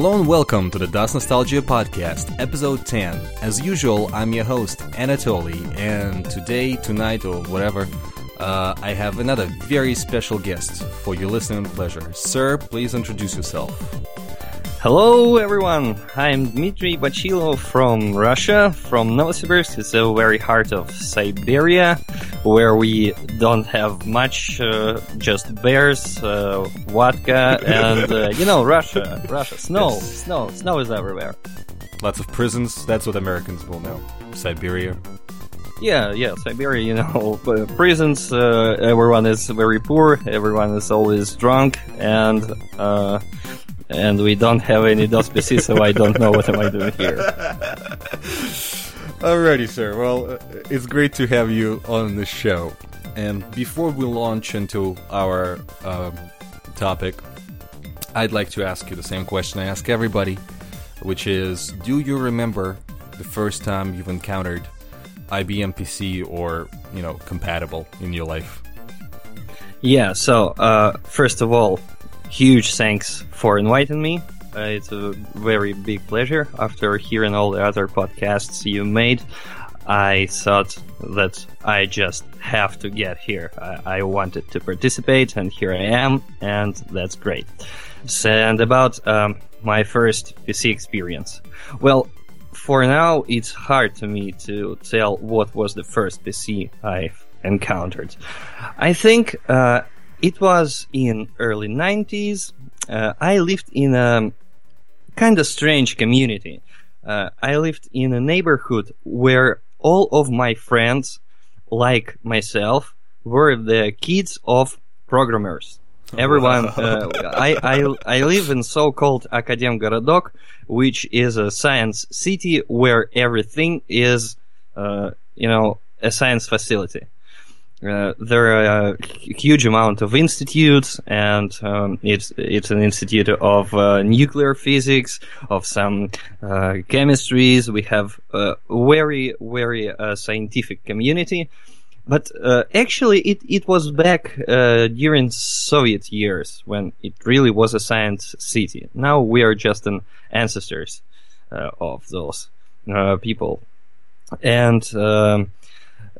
Hello and welcome to the DOS Nostalgia Podcast, episode 10. As usual, I'm your host, Anatoly, and today, tonight, or whatever, uh, I have another very special guest for your listening pleasure. Sir, please introduce yourself. Hello everyone, I'm Dmitry Bachilo from Russia, from Novosibirsk, it's the very heart of Siberia, where we don't have much, uh, just bears, uh, vodka, and, uh, you know, Russia, Russia, snow, Yes. snow, snow is everywhere. Lots of prisons, that's what Americans will know. Siberia. Yeah, yeah, Siberia, you know, prisons, uh, everyone is very poor, everyone is always drunk, and, uh, and we don't have any DOS so I don't know what am I doing here. Alrighty, sir. Well, uh, it's great to have you on the show. And before we launch into our um, topic, I'd like to ask you the same question I ask everybody, which is Do you remember the first time you've encountered IBM PC or, you know, compatible in your life? Yeah, so uh, first of all, huge thanks for inviting me. Uh, it's a very big pleasure. After hearing all the other podcasts you made, I thought that I just have to get here. I, I wanted to participate, and here I am, and that's great. So, and about um, my first PC experience. Well, for now, it's hard to me to tell what was the first PC I've encountered. I think uh, it was in early 90s. Uh, I lived in a kind of strange community. Uh, I lived in a neighborhood where all of my friends, like myself, were the kids of programmers. Everyone, uh, I, I, I live in so-called Akademgorodok, which is a science city where everything is, uh, you know, a science facility. Uh, there are a huge amount of institutes, and um, it's it's an institute of uh, nuclear physics, of some uh, chemistries. We have a very very uh, scientific community, but uh, actually it it was back during Soviet years when it really was a science city. Now we are just an ancestors of those people, and. Um,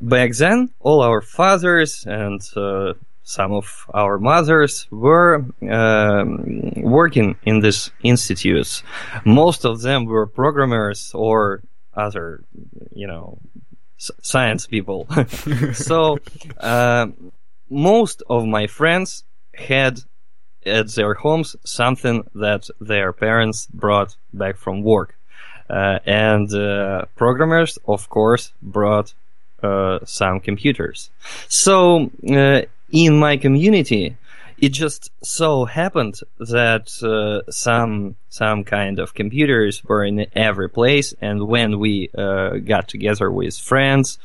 back then, all our fathers and uh, some of our mothers were um, working in these institutes. Most of them were programmers or other, you know, science people. so, uh, most of my friends had at their homes something that their parents brought back from work. Uh, and uh, programmers, of course, brought uh, some computers. So uh, in my community, it just so happened that uh, some some kind of computers were in every place, and when we uh, got together with friends,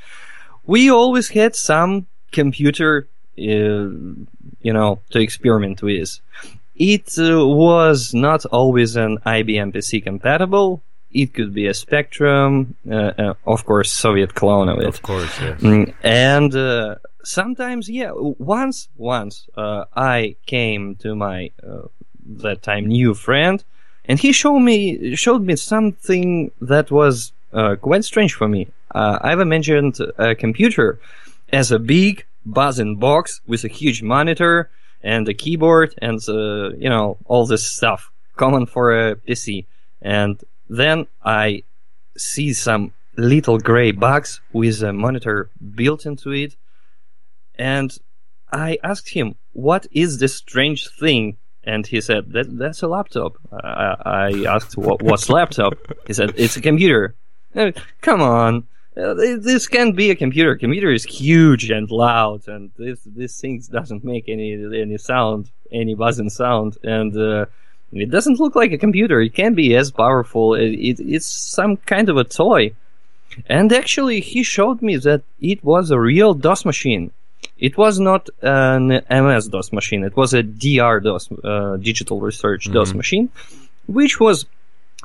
we always had some computer, uh, you know, to experiment with. It was not always an IBM PC compatible. It could be a Spectrum, uh, uh, of course, Soviet clone of it. Of course, yes. Mm, and uh, sometimes, yeah, once, once uh, I came to my uh, that time new friend, and he showed me showed me something that was uh, quite strange for me. Uh, I've mentioned a computer as a big buzzing box with a huge monitor and a keyboard and uh, you know all this stuff common for a PC. And then I see some little gray box with a monitor built into it. And I asked him, what is this strange thing? And he said, that, that's a laptop. I, I asked, what, what's laptop? He said, it's a computer. Uh, come on. Uh, this can't be a computer. Computer is huge and loud, and this this thing doesn't make any any sound, any buzzing sound, and uh, it doesn't look like a computer. It can't be as powerful. It, it, it's some kind of a toy. And actually, he showed me that it was a real DOS machine. It was not an MS DOS machine. It was a DR DOS, uh, digital research DOS machine, which was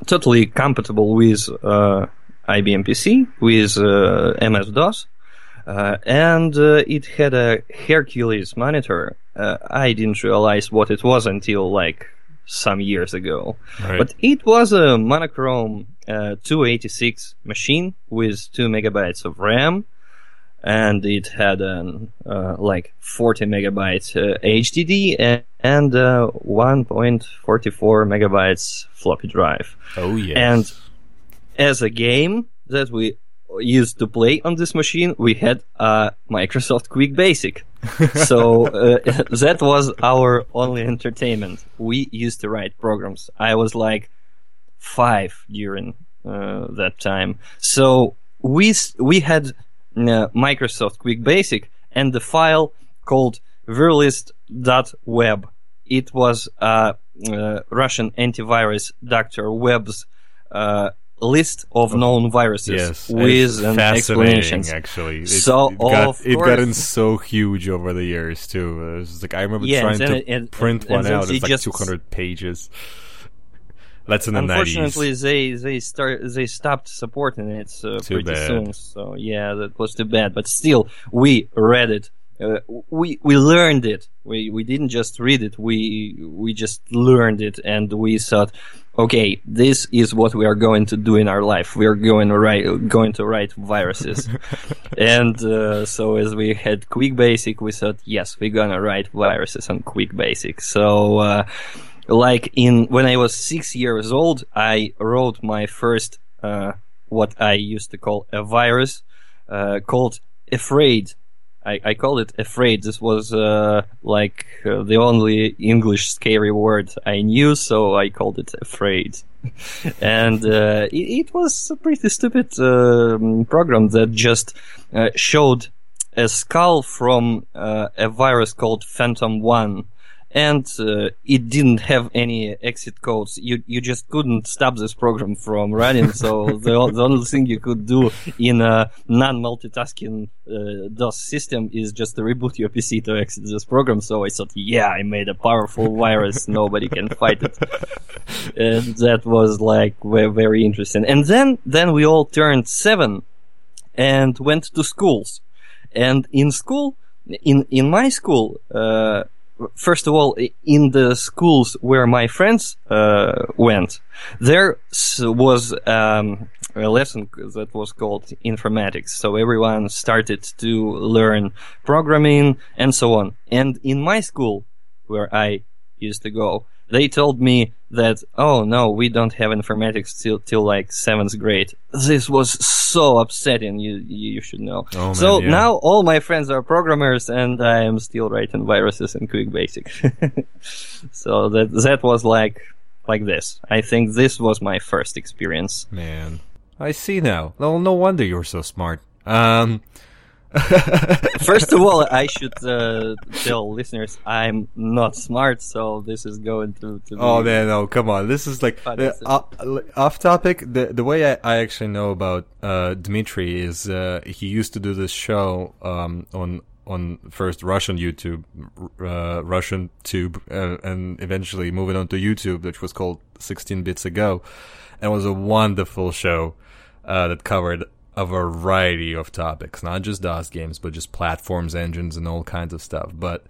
totally compatible with uh, IBM PC, with uh, MS DOS. Uh, and uh, it had a Hercules monitor. Uh, I didn't realize what it was until like some years ago. Right. But it was a monochrome uh, 286 machine with 2 megabytes of RAM and it had an uh, like 40 megabytes uh, HDD and, and uh, 1.44 megabytes floppy drive. oh yes. And as a game that we used to play on this machine, we had Microsoft Quick Basic. so uh, that was our only entertainment. We used to write programs. I was like five during uh, that time. So we we had uh, Microsoft Quick Basic and the file called verlist.web. It was uh, uh, Russian antivirus Dr. Web's uh, list of known viruses yes, with it's an explanation. Actually, it, So, it got, it gotten so huge over the years too. It was like I remember Yes, trying to it- print one out. It's like 200 pages. That's in the Unfortunately, 90s. they they start they stopped supporting it uh, pretty bad. soon. So yeah, that was too bad. But still, we read it. Uh, we we learned it. We we didn't just read it. We we just learned it, and we thought, okay, this is what we are going to do in our life. We are going to write going to write viruses. and uh, so as we had Quick Basic, we thought, yes, we're gonna write viruses on Quick Basic. So. Uh, like in when I was six years old, I wrote my first uh, what I used to call a virus uh, called Afraid. I, I called it Afraid. This was uh, like uh, the only English scary word I knew, so I called it Afraid. and uh, it, it was a pretty stupid um program that just uh, showed a skull from uh, a virus called Phantom One and uh, it didn't have any exit codes. You you just couldn't stop this program from running. So the, the only thing you could do in a non-multitasking uh, DOS system is just to reboot your PC to exit this program. So I thought, yeah, I made a powerful virus. Nobody can fight it. And that was like ve- very interesting. And then then we all turned seven and went to schools. And in school, in in my school. Uh, first of all, in the schools where my friends uh, went, there was um, a lesson that was called informatics. So everyone started to learn programming and so on. And in my school, where I used to go, they told me that, oh no, we don't have informatics till, till like seventh grade. This was so upsetting, you, you should know. Oh, man, so yeah. now all my friends are programmers and I am still writing viruses in Quick Basic. so that, that was like, like this. I think this was my first experience. Man, I see now. Well, no wonder you're so smart. Um, First of all, I should uh, tell listeners I'm not smart, so this is going to, to be oh man, no, come on. This is like Oh, uh, off topic. The the way I, I actually know about uh, Dmitry is uh, he used to do this show um, on on first Russian YouTube, uh, Russian Tube, uh, and eventually moving on to YouTube, which was called 16 Bits Ago, and it was a wonderful show uh, that covered a variety of topics, not just DOS games, but just platforms, engines, and all kinds of stuff. But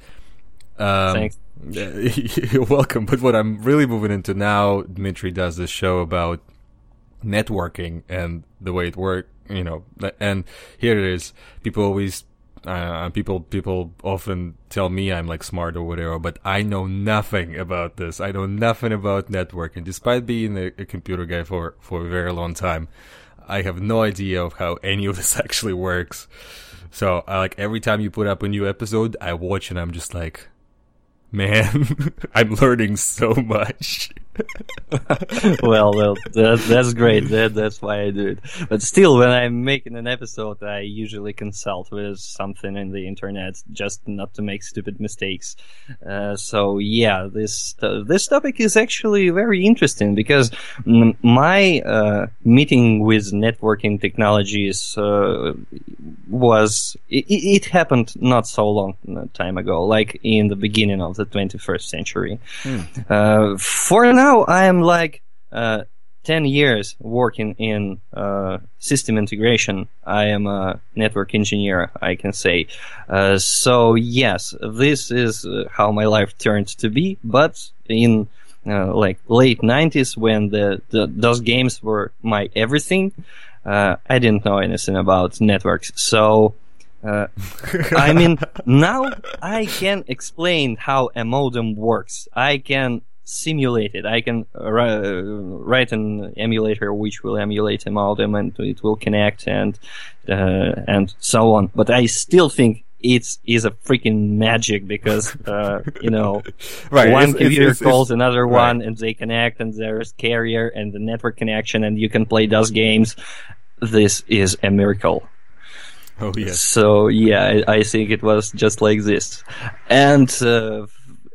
um, Thanks. You're welcome. But what I'm really moving into now, Dmitry does this show about networking and the way it works. You know, and here it is. People always, uh, people people often tell me I'm like smart or whatever, but I know nothing about this. I know nothing about networking, despite being a, a computer guy for for a very long time. I have no idea of how any of this actually works. So, I like every time you put up a new episode, I watch and I'm just like, man, I'm learning so much. well, well, that, that's great. That, that's why I do it. But still, when I'm making an episode, I usually consult with something in the internet just not to make stupid mistakes. Uh, so yeah, this uh, this topic is actually very interesting because mm, my uh, meeting with networking technologies uh, was it, it happened not so long time ago, like in the beginning of the 21st century. Uh, for now, I am like uh, 10 years working in uh, system integration. I am a network engineer, I can say. Uh, so, yes, this is uh, how my life turned to be, but in uh, like late 90s when the, the those games were my everything. Uh, I didn't know anything about networks, so uh, I mean, now I can explain how a modem works. I can simulate it. I can uh, write an emulator which will emulate a modem and it will connect and uh, and so on. But I still think it's a freaking magic because uh, you know right. one it's, computer it's, it's, calls another right. one and they connect and there's carrier and the network connection and you can play those games. This is a miracle. Oh yes. So yeah, I, I think it was just like this, and uh,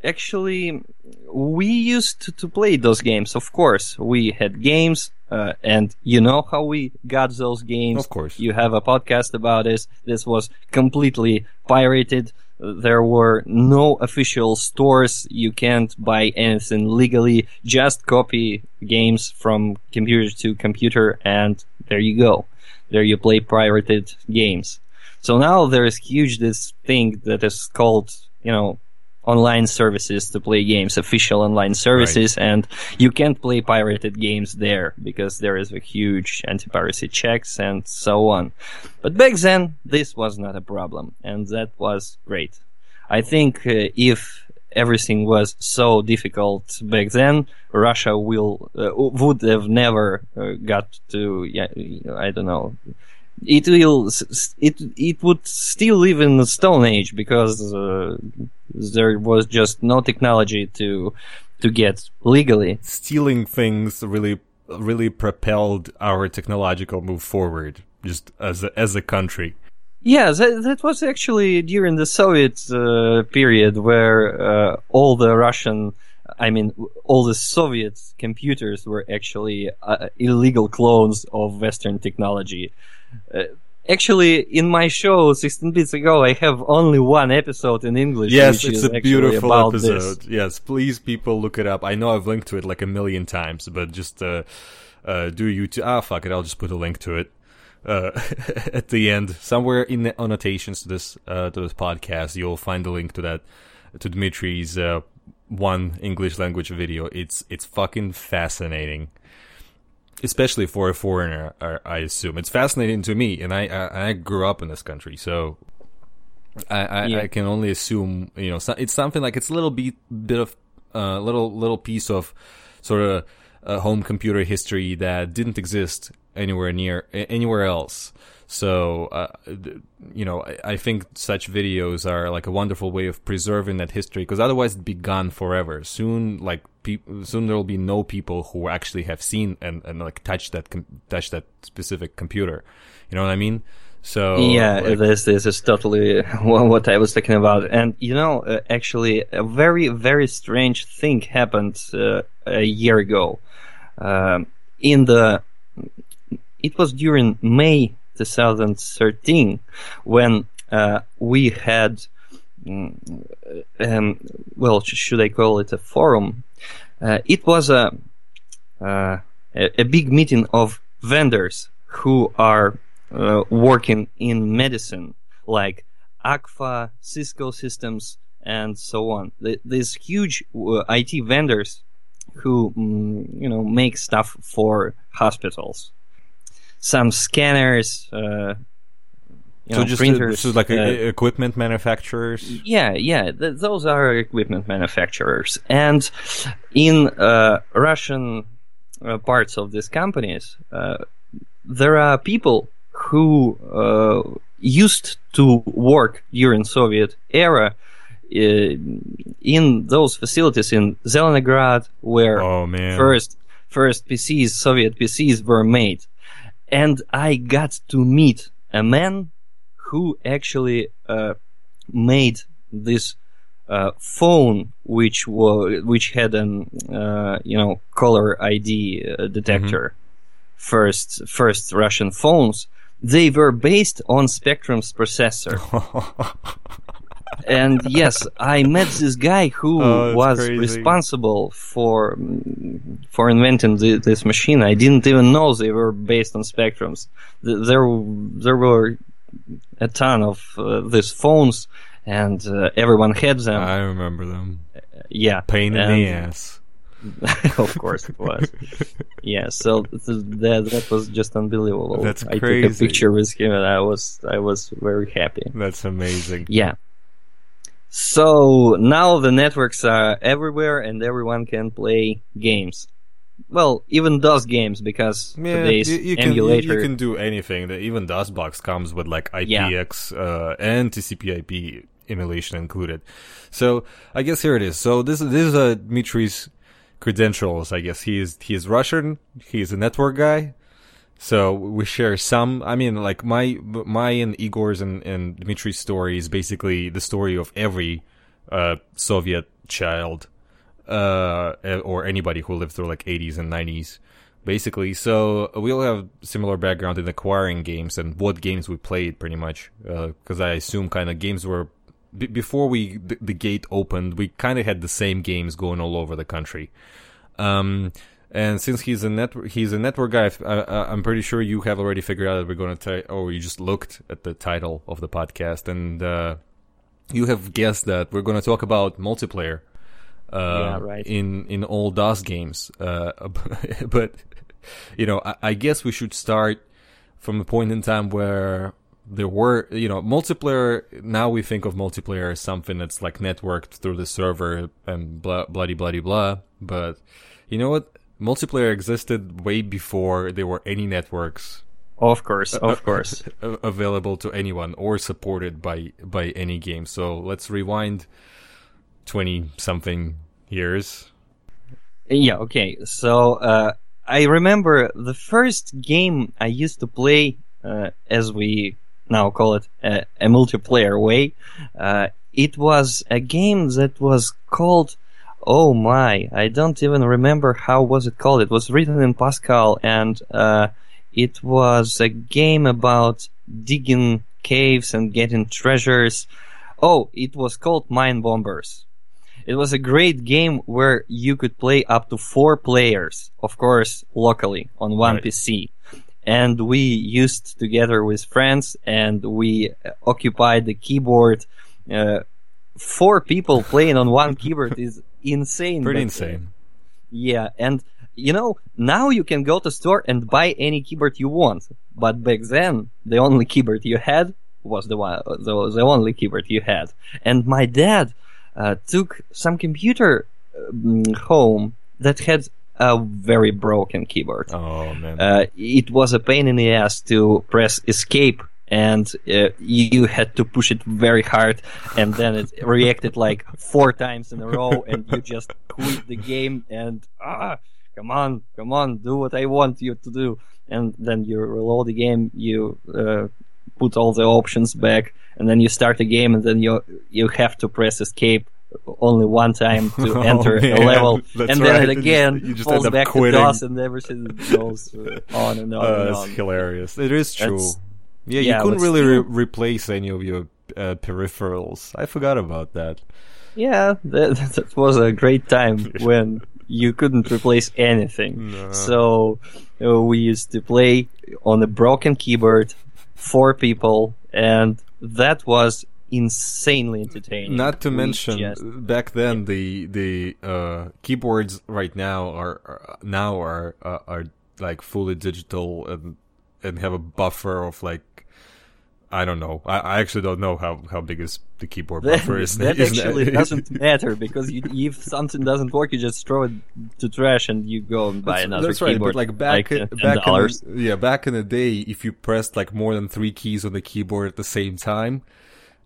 actually, we used to, to, play those games. Of course, we had games, uh, and you know how we got those games. Of course, you have a podcast about this. This was completely pirated. There were no official stores. You can't buy anything legally. Just copy games from computer to computer, and there you go there you play pirated games. So now there is huge this thing that is called, you know, online services to play games, official online services, right. and you can't play pirated games there because there is a huge anti-piracy checks and so on. But back then, this was not a problem, and that was great. I think uh, if everything was so difficult back then, Russia will uh, would have never uh, got to yeah, I don't know. It will it it would still live in the Stone Age because uh, there was just no technology to to get legally. Stealing things really really propelled our technological move forward just as a, as a country. Yeah, that, that was actually during the Soviet uh, period where uh, all the Russian, I mean, all the Soviet computers were actually uh, illegal clones of Western technology. Uh, actually, in my show 16 bits ago, I have only one episode in English. Yes, it's a beautiful episode. This. Yes, please, people, look it up. I know I've linked to it like a million times, but just uh, uh, do you to ah fuck it, I'll just put a link to it uh, at the end, somewhere in the annotations to this uh, to this podcast, you'll find the link to that to Dmitri's uh, one English language video. It's it's fucking fascinating, especially for a foreigner. I assume it's fascinating to me, and I I, I grew up in this country, so I, I, yeah. I, can only assume you know it's something like it's a little bit bit of a uh, little little piece of sort of uh, home computer history that didn't exist anywhere near anywhere else. So, uh, you know, I, think such videos are like a wonderful way of preserving that history because otherwise it'd be gone forever. Soon, like people, soon there will be no people who actually have seen and, and like touched that com- touch that specific computer. You know what I mean? So yeah, like, this this is totally what I was talking about. And you know, uh, actually, a very very strange thing happened uh, a year ago. Uh, in the it was during May 2013 when uh, we had, mm, um, well, should I call it a forum? Uh, it was a, uh, a big meeting of vendors who are uh, working in medicine, like Agfa, Cisco Systems, and so on. These huge uh, IT vendors who, mm, you know, make stuff for hospitals some scanners. Uh, so know, just printers, so like uh, equipment manufacturers. Yeah, yeah, th- those are equipment manufacturers, and in uh, Russian uh, parts of these companies, uh, there are people who uh, used to work during Soviet era in those facilities in Zelenograd, where oh, first first PCs, Soviet PCs, were made and I got to meet a man who actually uh, made this uh, phone, which was which had an uh, you know caller ID uh, detector. Mm-hmm. First, first Russian phones, they were based on Spectrum's processor. and yes, I met this guy who oh, was crazy. responsible for for inventing the, this machine. I didn't even know they were based on spectrums. There there were a ton of uh, these phones, and uh, everyone had them. I remember them. yeah, pain in and, the ass. of course it was. yeah, so th- that that was just unbelievable. That's crazy. I took a picture with him, and I was I was very happy. That's amazing. Yeah. So now the networks are everywhere, and everyone can play games. Well, even DOS games because Yeah, today's you, you can, you- you, can do anything. Even DOSBox comes with like IPX uh, and TCP/IP emulation included. So I guess here it is. So this is this is uh, Dmitri's credentials. I guess he is he is Russian. He's a network guy. So we share some. I mean, like my my and Igor's and, and Dmitri's story is basically the story of every uh, Soviet child uh, or anybody who lived through like 80s and 90s, basically. So we all have similar background in acquiring games and what games we played, pretty much. Because I assume kind of games were b- before we the, the gate opened, we kind of had the same games going all over the country. Um, and since he's a network, he's a network guy. I, I'm pretty sure you have already figured out that we're going to. T- or you just looked at the title of the podcast, and uh, you have guessed that we're going to talk about multiplayer. Uh, Yeah, right. In in all DOS games, uh, but you know, I, I guess we should start from a point in time where there were, you know, multiplayer. Now we think of multiplayer as something that's like networked through the server and blah, bloody, bloody, blah. But you know what? Multiplayer existed way before there were any networks of course, of course. available to anyone or supported by by any game. So let's rewind twenty something years. Yeah, okay. So uh, I remember the first game I used to play, uh, as we now call it, uh, a multiplayer way. Uh, it was a game that was called. Oh my! I don't even remember how was it called. It was written in Pascal, and uh, it was a game about digging caves and getting treasures. Oh, it was called Mine Bombers. It was a great game where you could play up to four players, of course, locally on one Right. PC. And we used together with friends and we occupied the keyboard. Uh, four people playing on one keyboard is insane. Pretty insane. yeah, and you know, now you can go to store and buy any keyboard you want. But back then, the only keyboard you had was the one, the, the only keyboard you had. And my dad uh, took some computer um, home that had a very broken keyboard. Oh man. Uh, it was a pain in the ass to press escape and uh, you had to push it very hard and then it reacted like four times in a row and you just quit the game and ah come on come on do what i want you to do and then you reload the game you uh, put all the options back and then you start the game and then you you have to press escape only one time to Oh, enter man. a level That's and then right. it You just- again you just falls end up back quitting. to DOS and everything goes on and on Uh, and that's on. hilarious. It is true. That's- yeah, yeah, you couldn't really still- re- replace any of your uh, peripherals. I forgot about that. Yeah, that, that was a great time when you couldn't replace anything. No. So uh, we used to play on a broken keyboard, four people, and that was insanely entertaining. Not to We mention, just- back then the the uh, keyboards right now are, are now are uh, are like fully digital and and have a buffer of like I don't know. I, I actually don't know how, how big is the keyboard that, buffer is. that isn't actually it? doesn't matter because you, if something doesn't work, you just throw it to trash and you go and buy That's, another that's right, but like back uh, in, $10. back in, yeah, back in the day, if you pressed like more than three keys on the keyboard at the same time,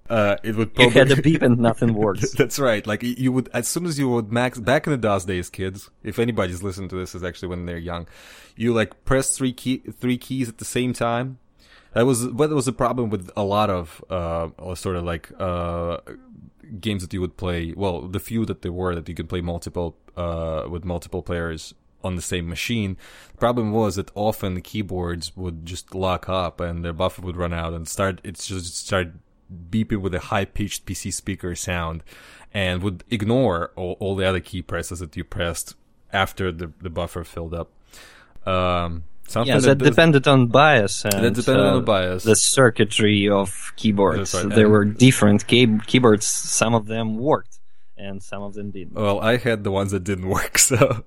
uh, it would you had a beep and nothing works. That's right. Like you would, as soon as you would max back in the DOS days, kids. If anybody's listening to this, is actually when they're young. You like press three key three keys at the same time. That was what was the problem with a lot of uh sort of like uh games that you would play. Well, the few that there were that you could play multiple uh with multiple players on the same machine. The problem was that often the keyboards would just lock up and their buffer would run out and start. It's just start beeping with a high pitched PC speaker sound and would ignore all, all the other key presses that you pressed after the, the buffer filled up. Um, something Yeah, that does- depended on BIOS and that depended on uh, the BIOS. the circuitry of keyboards. Right. There And- were different key- keyboards. Some of them worked, and some of them didn't. Well, I had the ones that didn't work, so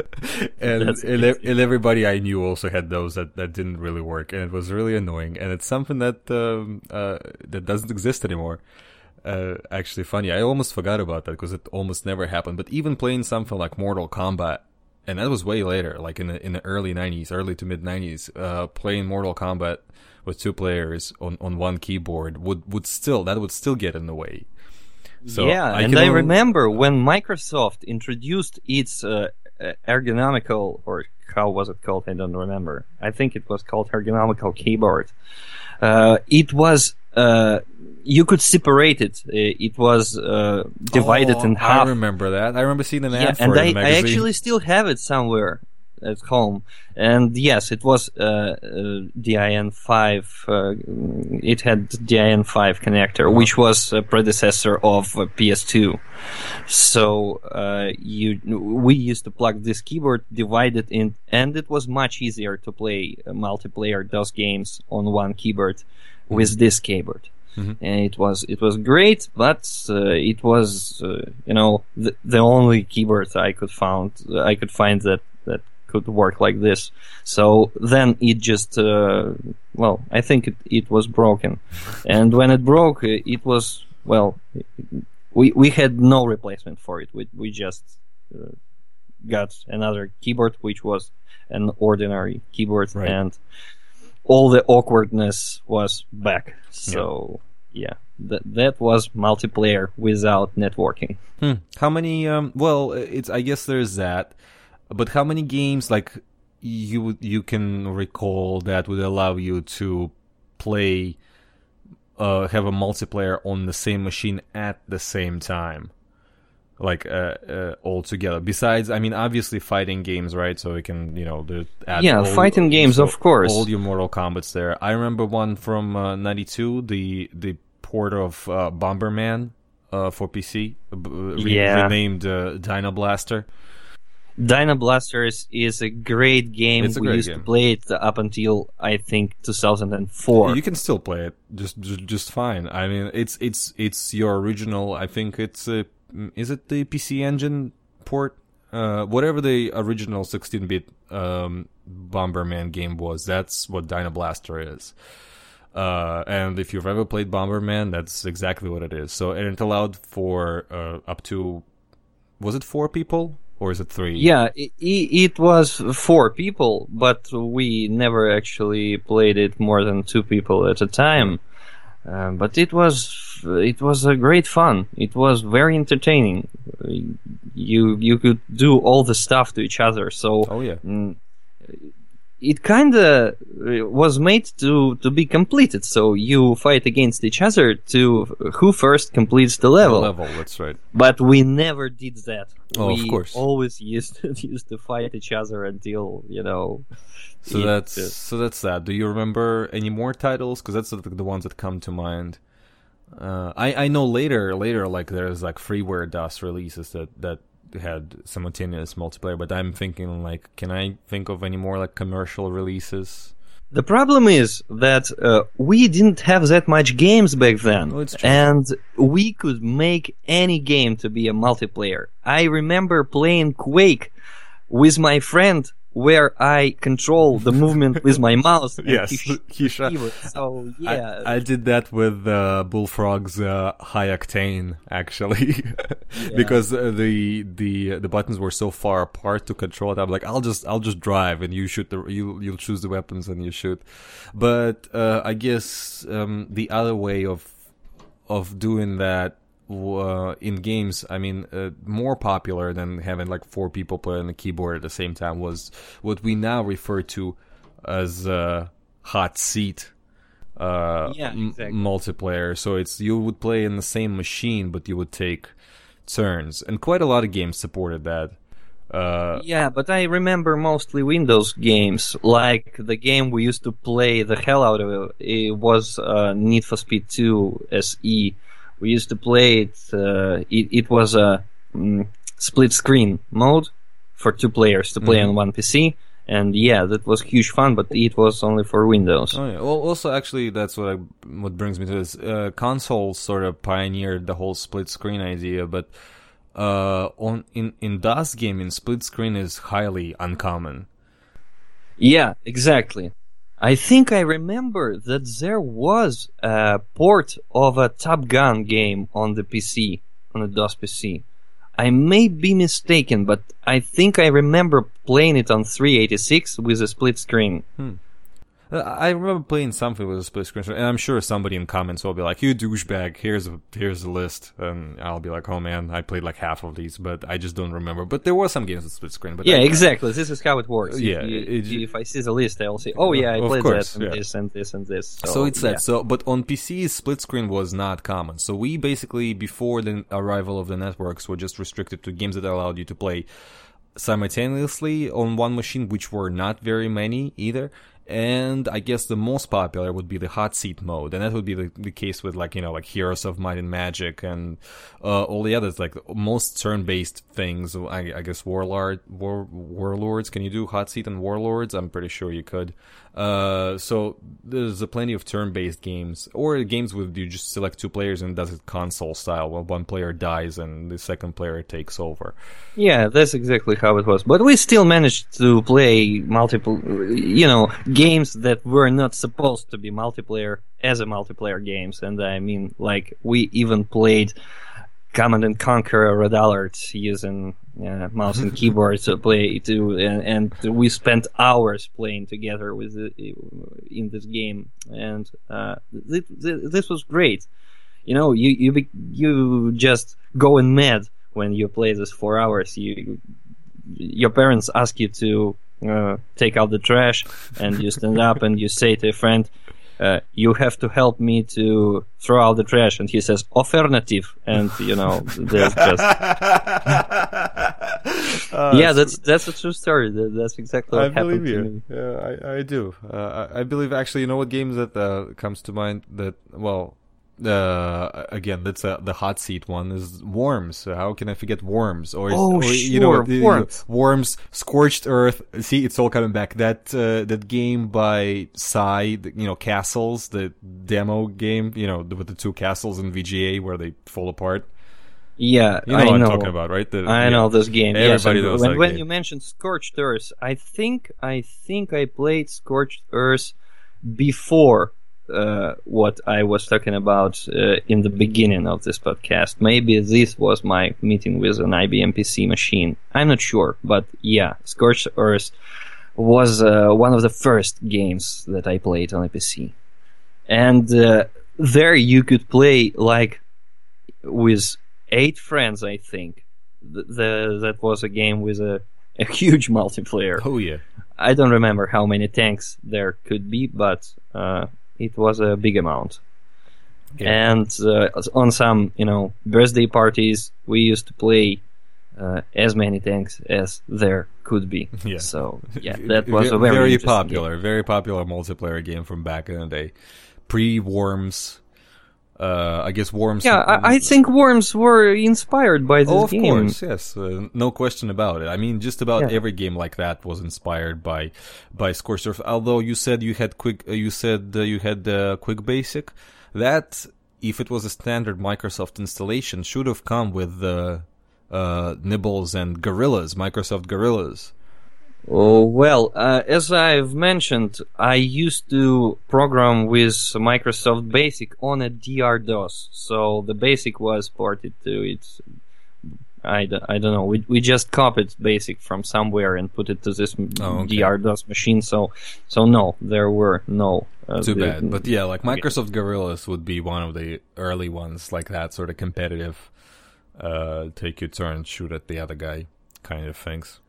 and and, and everybody I knew also had those that, that didn't really work, and it was really annoying. And it's something that um, uh, that doesn't exist anymore. Uh, actually, funny. I almost forgot about that because it almost never happened. But even playing something like Mortal Kombat, and that was way later, like in the in the early '90s, early to mid '90s, uh, playing Mortal Kombat with two players on, on one keyboard would would still that would still get in the way. So yeah, I and I only- remember when Microsoft introduced its uh, uh, ergonomical, or how was it called? I don't remember. I think it was called ergonomical keyboard. Uh, it was uh, you could separate it. Uh, It was uh, divided Oh, in half. I remember that. I remember seeing an yeah, ad for and it I, I actually still have it somewhere at home. And yes, it was uh, uh, DIN5. Uh, it had DIN5 connector, which was a predecessor of uh, PS2. So uh, you, we used to plug this keyboard, divide it in, and it was much easier to play multiplayer DOS games on one keyboard Mm-hmm. with this keyboard and it was it was great, but uh, it was uh, you know the, the only keyboard I could found I could find that could work like this. So then it just uh, well I think it, it was broken, and when it broke, it was well we we had no replacement for it. We we just uh, got another keyboard which was an ordinary keyboard Right. and all the awkwardness was back. So yeah, that that was multiplayer without networking. Hmm. How many? Um, well, it's. I guess there's that. But how many games like you you can recall that would allow you to play, uh, have a multiplayer on the same machine at the same time, like uh, uh, all together. Besides, I mean, obviously fighting games, right? So we can you know the add Yeah, all- fighting games, so of course. All your Mortal Kombat's there. I remember one from uh, '92, the the port of uh, Bomberman uh, for PC, re- Yeah. renamed uh, Dyna Blaster. Dyna Blasters is a great game. It's a we great used game. to play it up until I think 2004. You can still play it just, just fine. I mean, it's it's it's your original. I think it's uh, mm, is it the PC Engine port? Uh, whatever the original 16-bit um, Bomberman game was, that's what Dyna Blaster is. Uh, and if you've ever played Bomberman, that's exactly what it is. So, and it allowed for uh, up to was it four people or is it three? Yeah, it, it was four people, but we never actually played it more than two people at a time. Um, but it was it was a great fun. It was very entertaining. You you could do all the stuff to each other. So Oh yeah. mm, it kind of was made to to be completed. So you fight against each other to who first completes the level. Level. That's right. But we never did that. Oh, of course. always used to, used to fight each other until you know. So that's uh, so that's that. Do you remember any more titles? Because that's the, the ones that come to mind. Uh, I I know later later like there's like freeware DOS releases that that had simultaneous multiplayer, but I'm thinking like, can I think of any more like commercial releases? The problem is that uh, we didn't have that much games back then, and we could make any game to be a multiplayer. I remember playing Quake with my friend, where I control the movement with my mouse. Yes, he he shot. So yeah, I, I did that with uh, Bullfrog's uh, Hi-Octane actually, because uh, the the the buttons were so far apart to control it. I'm like, I'll just I'll just drive and you shoot the you you'll choose the weapons and you shoot. But uh, I guess um, the other way of of doing that uh, in games, I mean, uh, more popular than having like four people play on the keyboard at the same time was what we now refer to as uh, hot seat uh, Yeah, m- multiplayer. So it's you would play in the same machine, but you would take turns, and quite a lot of games supported that. Uh, Yeah, but I remember mostly Windows games. Like the game we used to play the hell out of it, it was uh, Need for Speed 2 SE. We used to play it. Uh, it, it was a mm, split screen mode for two players to play on one PC. And yeah, that was huge fun, but it was only for Windows. Oh yeah. Well, also actually, that's what I, what brings me to this. Uh, consoles sort of pioneered the whole split screen idea, but uh, on in in DOS gaming, split screen is highly uncommon. Yeah, exactly. I think I remember that there was a port of a Top Gun game on the PC, on the DOS PC. I may be mistaken, but I think I remember playing it on 386 with a split screen. Uh, I remember playing something with a split screen, and I'm sure somebody in comments will be like, "You douchebag! Here's a here's a list," and I'll be like, "Oh man, I played like half of these, but I just don't remember." But there were some games with split screen. But Yeah, I- exactly. This is how it works. Yeah, If, you- it- if I see the list, I'll say, "Oh yeah, I played course, that and yeah. this and this and this." So, So it's yeah. that. So, but on PCs, split screen was not common. So we basically, before the arrival of the networks, were just restricted to games that allowed you to play simultaneously on one machine, which were not very many either. And I guess the most popular would be the hot seat mode, and that would be the, the case with like you know like Heroes of Might and Magic and uh, all the others like most turn-based things. I, I guess Warlord, War, Warlords. Can you do hot seat and Warlords? I'm pretty sure you could. Uh, so there's a plenty of turn-based games or games with you just select two players and does it console style, where one player dies and the second player takes over. Yeah, that's exactly how it was. But we still managed to play multiple, you know, games that were not supposed to be multiplayer as a multiplayer games. And I mean, like, we even played Command and Conquer Red Alert using uh, mouse and keyboard to play to, and, and we spent hours playing together with the, in this game, and uh, th- th- this was great. You know, you you be, you just going mad when you play this four hours. You your parents ask you to uh, take out the trash, and you stand up and you say to a friend, uh, "You have to help me to throw out the trash," and he says, alternative. and you know, there's just yeah, that's that's a true story. That's exactly what I happened believe to you. me. Yeah, I, I do. Uh, I, I believe actually, you know what games that uh, comes to mind that well, uh, again, that's uh, the hot seat one is Worms. How can I forget Worms? Or, is- Oh, or, you know, sure, the- Worms. Worms, Scorched Earth. See, it's all coming back. That uh, that game by Psy, the- you know, Castles, the demo game, you know, with the two castles in VGA where they fall apart. Yeah, You know I what know. I'm talking about, right? The- I yeah. know this game. Everybody and knows when, that when game. you mentioned Scorched Earth, I think I think I played Scorched Earth before uh, what I was talking about uh, in the beginning of this podcast. Maybe this was my meeting with an IBM PC machine. I'm not sure, but yeah, Scorched Earth was uh, one of the first games that I played on a PC, and uh, there you could play like with eight friends, I think. Th- the, that was a game with a, a huge multiplayer. Oh yeah. I don't remember how many tanks there could be, but uh, it was a big amount. Yeah. And uh, on some, you know, birthday parties, we used to play uh, as many tanks as there could be. Yeah. So yeah, that was a very, very popular, very popular multiplayer game from back in the day, pre Worms. Uh, I guess Worms. Yeah, I, I think Worms were inspired by this Oh, of game. course, yes, uh, no question about it. I mean, just about Yeah. every game like that was inspired by by Earth. Although you said you had quick, uh, you said uh, you had uh, Quick Basic. That, if it was a standard Microsoft installation, should have come with the uh, Nibbles and Gorillas, Microsoft Gorillas. Oh, well, uh, as I've mentioned, I used to program with Microsoft Basic on a DR-DOS. So the Basic was ported to its. I, d- I don't know. We, we just copied Basic from somewhere and put it to this Oh, okay. DR-DOS machine. So, so no, there were no. Uh, Too the- bad. But yeah, like Microsoft Gorillas would be one of the early ones, like that sort of competitive, uh, take your turn, shoot at the other guy kind of things.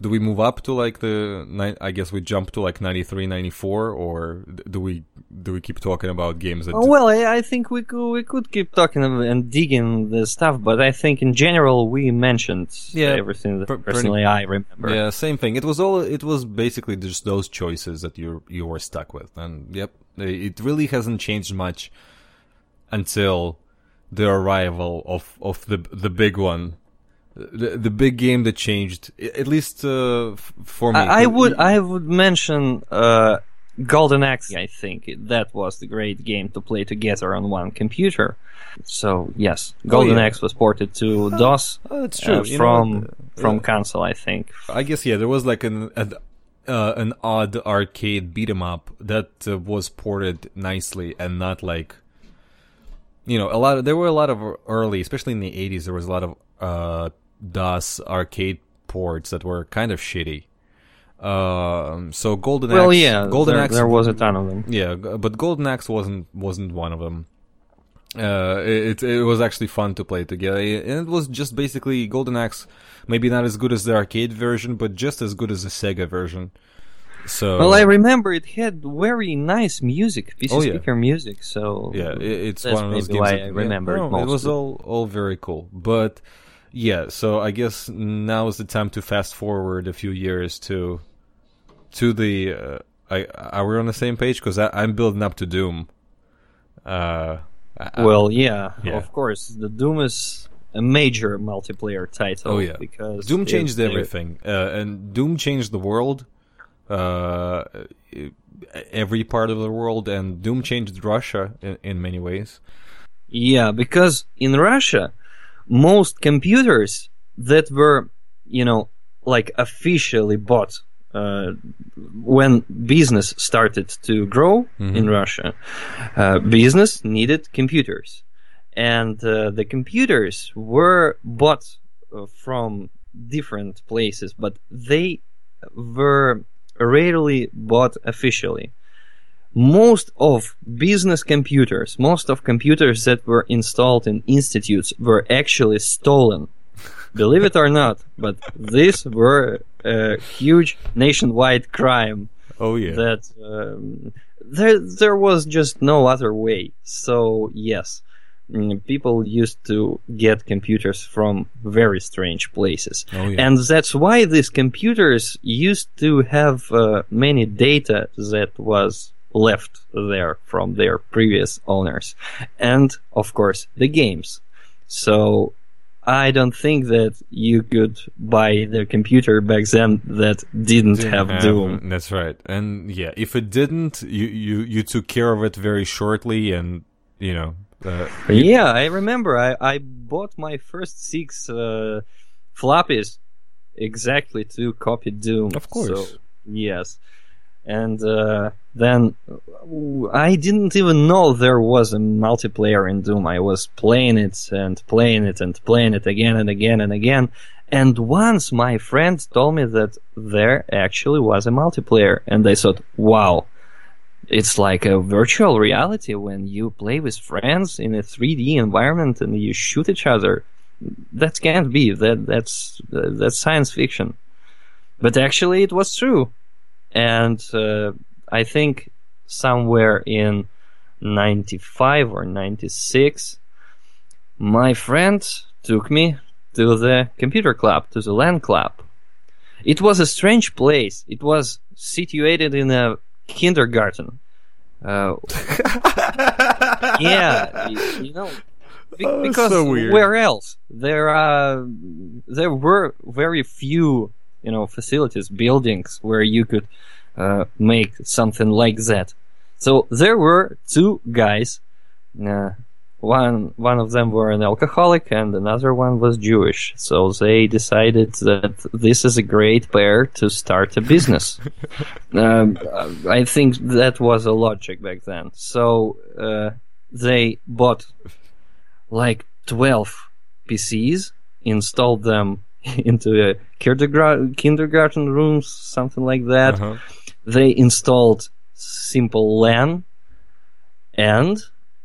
Do we move up to like the, I guess we jump to like 93, 94, or do we, do we keep talking about games that, Oh, well, I, I think we could, we could keep talking and digging the stuff, but I think in general we mentioned Yeah, everything that pr- pretty- personally I remember. yeah, same thing. It was all, it was basically just those choices that you, you were stuck with. And yep, it really hasn't changed much until the arrival of, of the, the big one. The, the big game that changed, at least uh, for me. I, I would I would mention uh, Golden Axe, I think that was the great game to play together on one computer. So yes, Golden Oh, yeah. Axe was ported to DOS Oh, that's uh, true. Know from? Uh, from console, I think. I guess yeah, there was like an an, uh, an odd arcade beat 'em up that uh, was ported nicely and not like you know a lot of there were a lot of early, especially in the 80s, there was a lot of uh, DOS arcade ports that were kind of shitty. Um, so Golden Well, Axe, yeah, Golden there, Axe, there was a ton of them. yeah, but Golden Axe wasn't wasn't one of them. Uh, it it was actually fun to play together, and it was just basically Golden Axe. Maybe not as good as the arcade version, but just as good as the Sega version. So Well, I remember it had very nice music, PC Oh, yeah. speaker music. So yeah, it, it's one of those games. why that- I remember yeah, it no, It was all all very cool, but yeah. So I guess now is the time to fast forward a few years to to the. Uh, I are we on the same page? Because I'm building up to Doom. Uh, I- Well, yeah, Yeah. of course. The Doom is a major multiplayer title. Oh, yeah. because Doom changed everything, uh, and Doom changed the world, uh, every part of the world, and Doom changed Russia in, in many ways. Yeah, because in Russia, most computers that were, you know, like officially bought uh, when business started to grow in Russia, uh, business needed computers. And uh, the computers were bought uh, from different places, but they were rarely bought officially most of business computers, most of computers that were installed in institutes were actually stolen. Believe it or not, but these were a huge nationwide crime Oh yeah, that um, there there was just no other way. So yes, mm, people used to get computers from very strange places, Oh, yeah. and that's why these computers used to have uh, many data that was left there from their previous owners, and of course the games. So I don't think that you could buy the computer back then that didn't, have, Doom. That's right, and yeah, if it didn't, you you you took care of it very shortly, and you know. Uh, Yeah, I remember. I, I bought my first six uh, floppies exactly to copy Doom. Of course. So, yes. And uh, then uh, I didn't even know there was a multiplayer in Doom. I was playing it and playing it and playing it again and again and again. And once my friend told me that there actually was a multiplayer, and I thought, wow, it's like a virtual reality when you play with friends in a 3D environment and you shoot each other. That can't be. That that's that's science fiction. But actually, it was true, and uh, I think somewhere in '95 or '96, my friend took me to the computer club, to the LAN club. It was a strange place. It was situated in a kindergarten. Uh, yeah, you, you know, be- Oh, because so where else? There are there were very few, you know, facilities, buildings where you could uh, make something like that. So there were two guys. Uh, one one of them were an alcoholic and another one was Jewish. So they decided that this is a great pair to start a business. um, I think that was a logic back then. So uh, they bought like 12 PCs, installed them into a kindergarten, kindergarten rooms, something like that. uh-huh. They installed simple LAN, and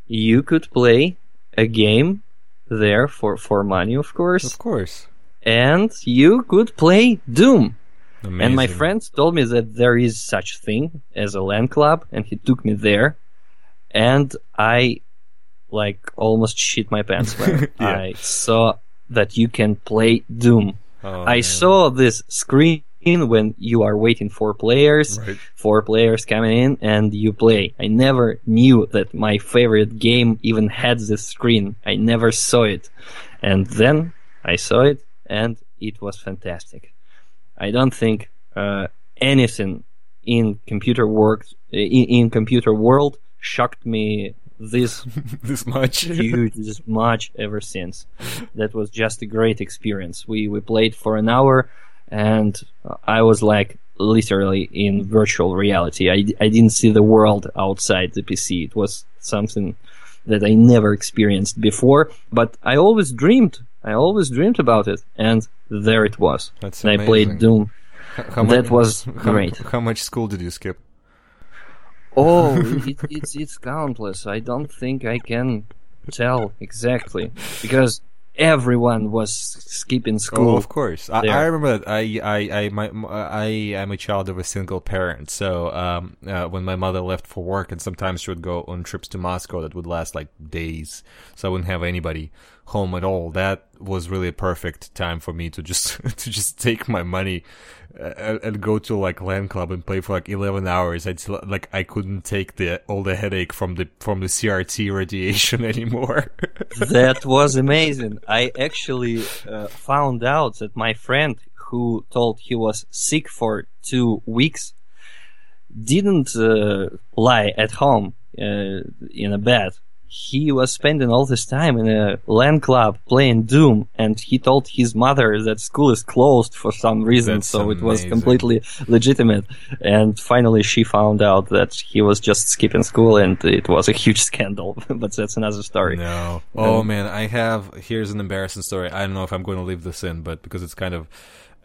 you could play a game there for, for money, of course, Of course. and you could play Doom. Amazing. And my friends told me that there is such thing as a LAN club, and he took me there, and I like almost shit my pants when Yeah. I saw that you can play Doom. Oh, I man. saw this screen when you are waiting for players, Right. four players coming in, and you play. I never knew that my favorite game even had this screen. I never saw it. And then I saw it, and it was fantastic. I don't think uh, anything in computer work in, in computer world shocked me this this much. huge this much ever since. That was just a great experience. We we played for an hour, and I was like literally in virtual reality. I, I didn't see the world outside the PC. It was something that I never experienced before, but I always dreamed. I always dreamed about it, and there it was. That's and I played Doom. How That mu- was how- great. How much school did you skip? Oh, it, it's it's countless. I don't think I can tell exactly because everyone was skipping school. Oh, of course. I. I remember that I I I my, I am a child of a single parent. So um, uh, when my mother left for work, and sometimes she would go on trips to Moscow that would last like days, so I wouldn't have anybody home at all. That was really a perfect time for me to just to just take my money uh, and, and go to like LAN club and play for like 11 hours. I'd like I couldn't take the all the headache from the from the CRT radiation anymore. that was amazing. I actually uh, found out that my friend who told he was sick for two weeks didn't uh, lie at home uh, in a bed. He was spending all this time in a LAN club playing Doom, and he told his mother that school is closed for some reason, That's so it was completely legitimate. And finally, she found out that he was just skipping school, and it was a huge scandal. but that's another story. No. Oh man, I have. Here's an embarrassing story. I don't know if I'm going to leave this in, but because it's kind of.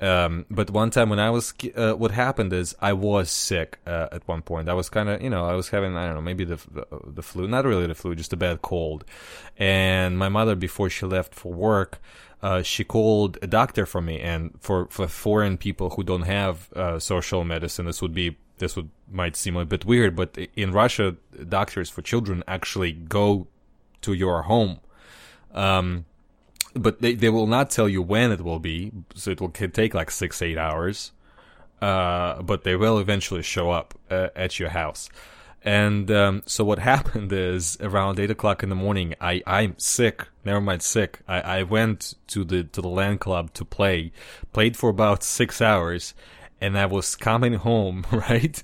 Um, but one time when I was, uh, what happened is I was sick uh, at one point. I was kind of, you know, I was having, I don't know, maybe the, the the flu, not really the flu, just a bad cold. And my mother, before she left for work, uh, she called a doctor for me. And for for foreign people who don't have uh, social medicine, this would be this would might seem a bit weird, but in Russia, doctors for children actually go to your home. Um, but they, they will not tell you when it will be, so it will could take like six, eight hours. Uh, but they will eventually show up uh, at your house. And um, so what happened is around eight o'clock in the morning, I I'm sick. Never mind sick. I, I went to the to the LAN club to play, played for about six hours, and I was coming home right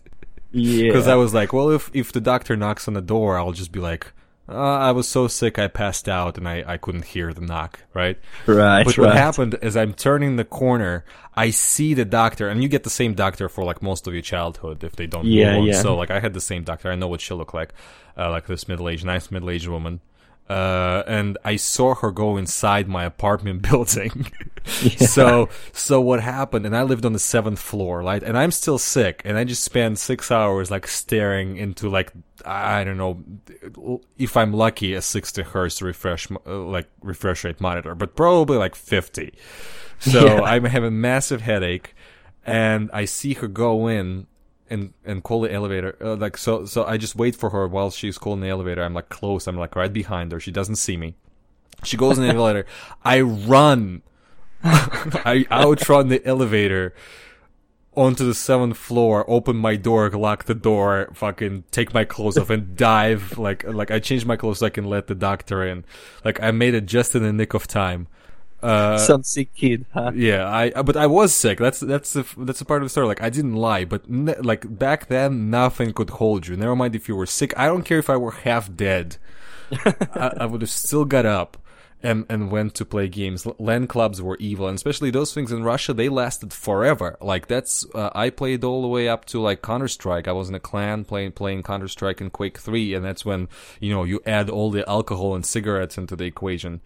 Yeah. because I was like, well, if if the doctor knocks on the door, I'll just be like, uh, I was so sick I passed out and I, I couldn't hear the knock, right? right, But right. what happened is I'm turning the corner, I see the doctor, and you get the same doctor for like most of your childhood if they don't move Yeah, on. yeah. So like I had the same doctor, I know what she looked like, uh, like this middle aged, nice middle aged woman. Uh, and I saw her go inside my apartment building. So, so what happened? And I lived on the seventh floor, right? And I'm still sick, and I just spent six hours like staring into like I don't know if I'm lucky a 60 hertz refresh uh, like refresh rate monitor, but probably like 50. So Yeah. I'm having a massive headache, and I see her go in and and call the elevator. Uh, like so, so I just wait for her while she's calling the elevator. I'm like close. I'm like right behind her. She doesn't see me. She goes in the elevator. I run. I outrun the elevator onto the seventh floor, open my door, lock the door, fucking take my clothes off and dive. Like, like I changed my clothes so I can let the doctor in. Like I made it just in the nick of time. Uh, Some sick kid, huh? yeah, I but I was sick. That's that's the that's a part of the story. Like I didn't lie, but ne- like back then, nothing could hold you. Never mind if you were sick. I don't care if I were half dead. I, I would have still got up and and went to play games. LAN clubs were evil, and especially those things in Russia. They lasted forever. Like that's uh, I played all the way up to like Counter Strike. I was in a clan playing playing Counter Strike and Quake Three, and that's when you know you add all the alcohol and cigarettes into the equation.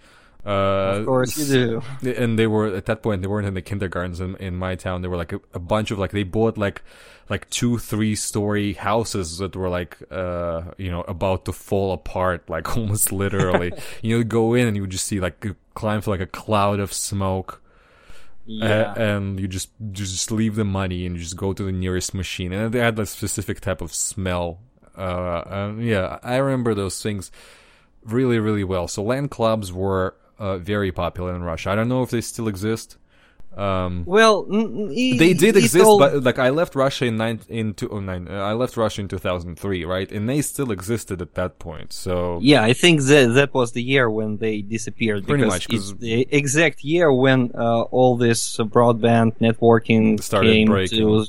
Uh, Of course you do. and they were at that point they weren't in the kindergartens in, in my town. They were like a, a bunch of like they bought like like two three story houses that were like uh you know about to fall apart like almost literally. You know go in and you would just see like climb through like a cloud of smoke Yeah. uh, and you just you just leave the money and you just go to the nearest machine. And they had a specific type of smell. Uh and yeah i remember those things really really well. So LAN clubs were uh, very popular in russia i don't know if they still exist Um, Well, n- they did exist, all- but like I left Russia in nine in two oh nine. Uh, I left Russia in two thousand three, right? And they still existed at that point. So Yeah, I think that that was the year when they disappeared. Pretty because much, 'cause- it's the exact year when uh, all this broadband networking Started breaking. to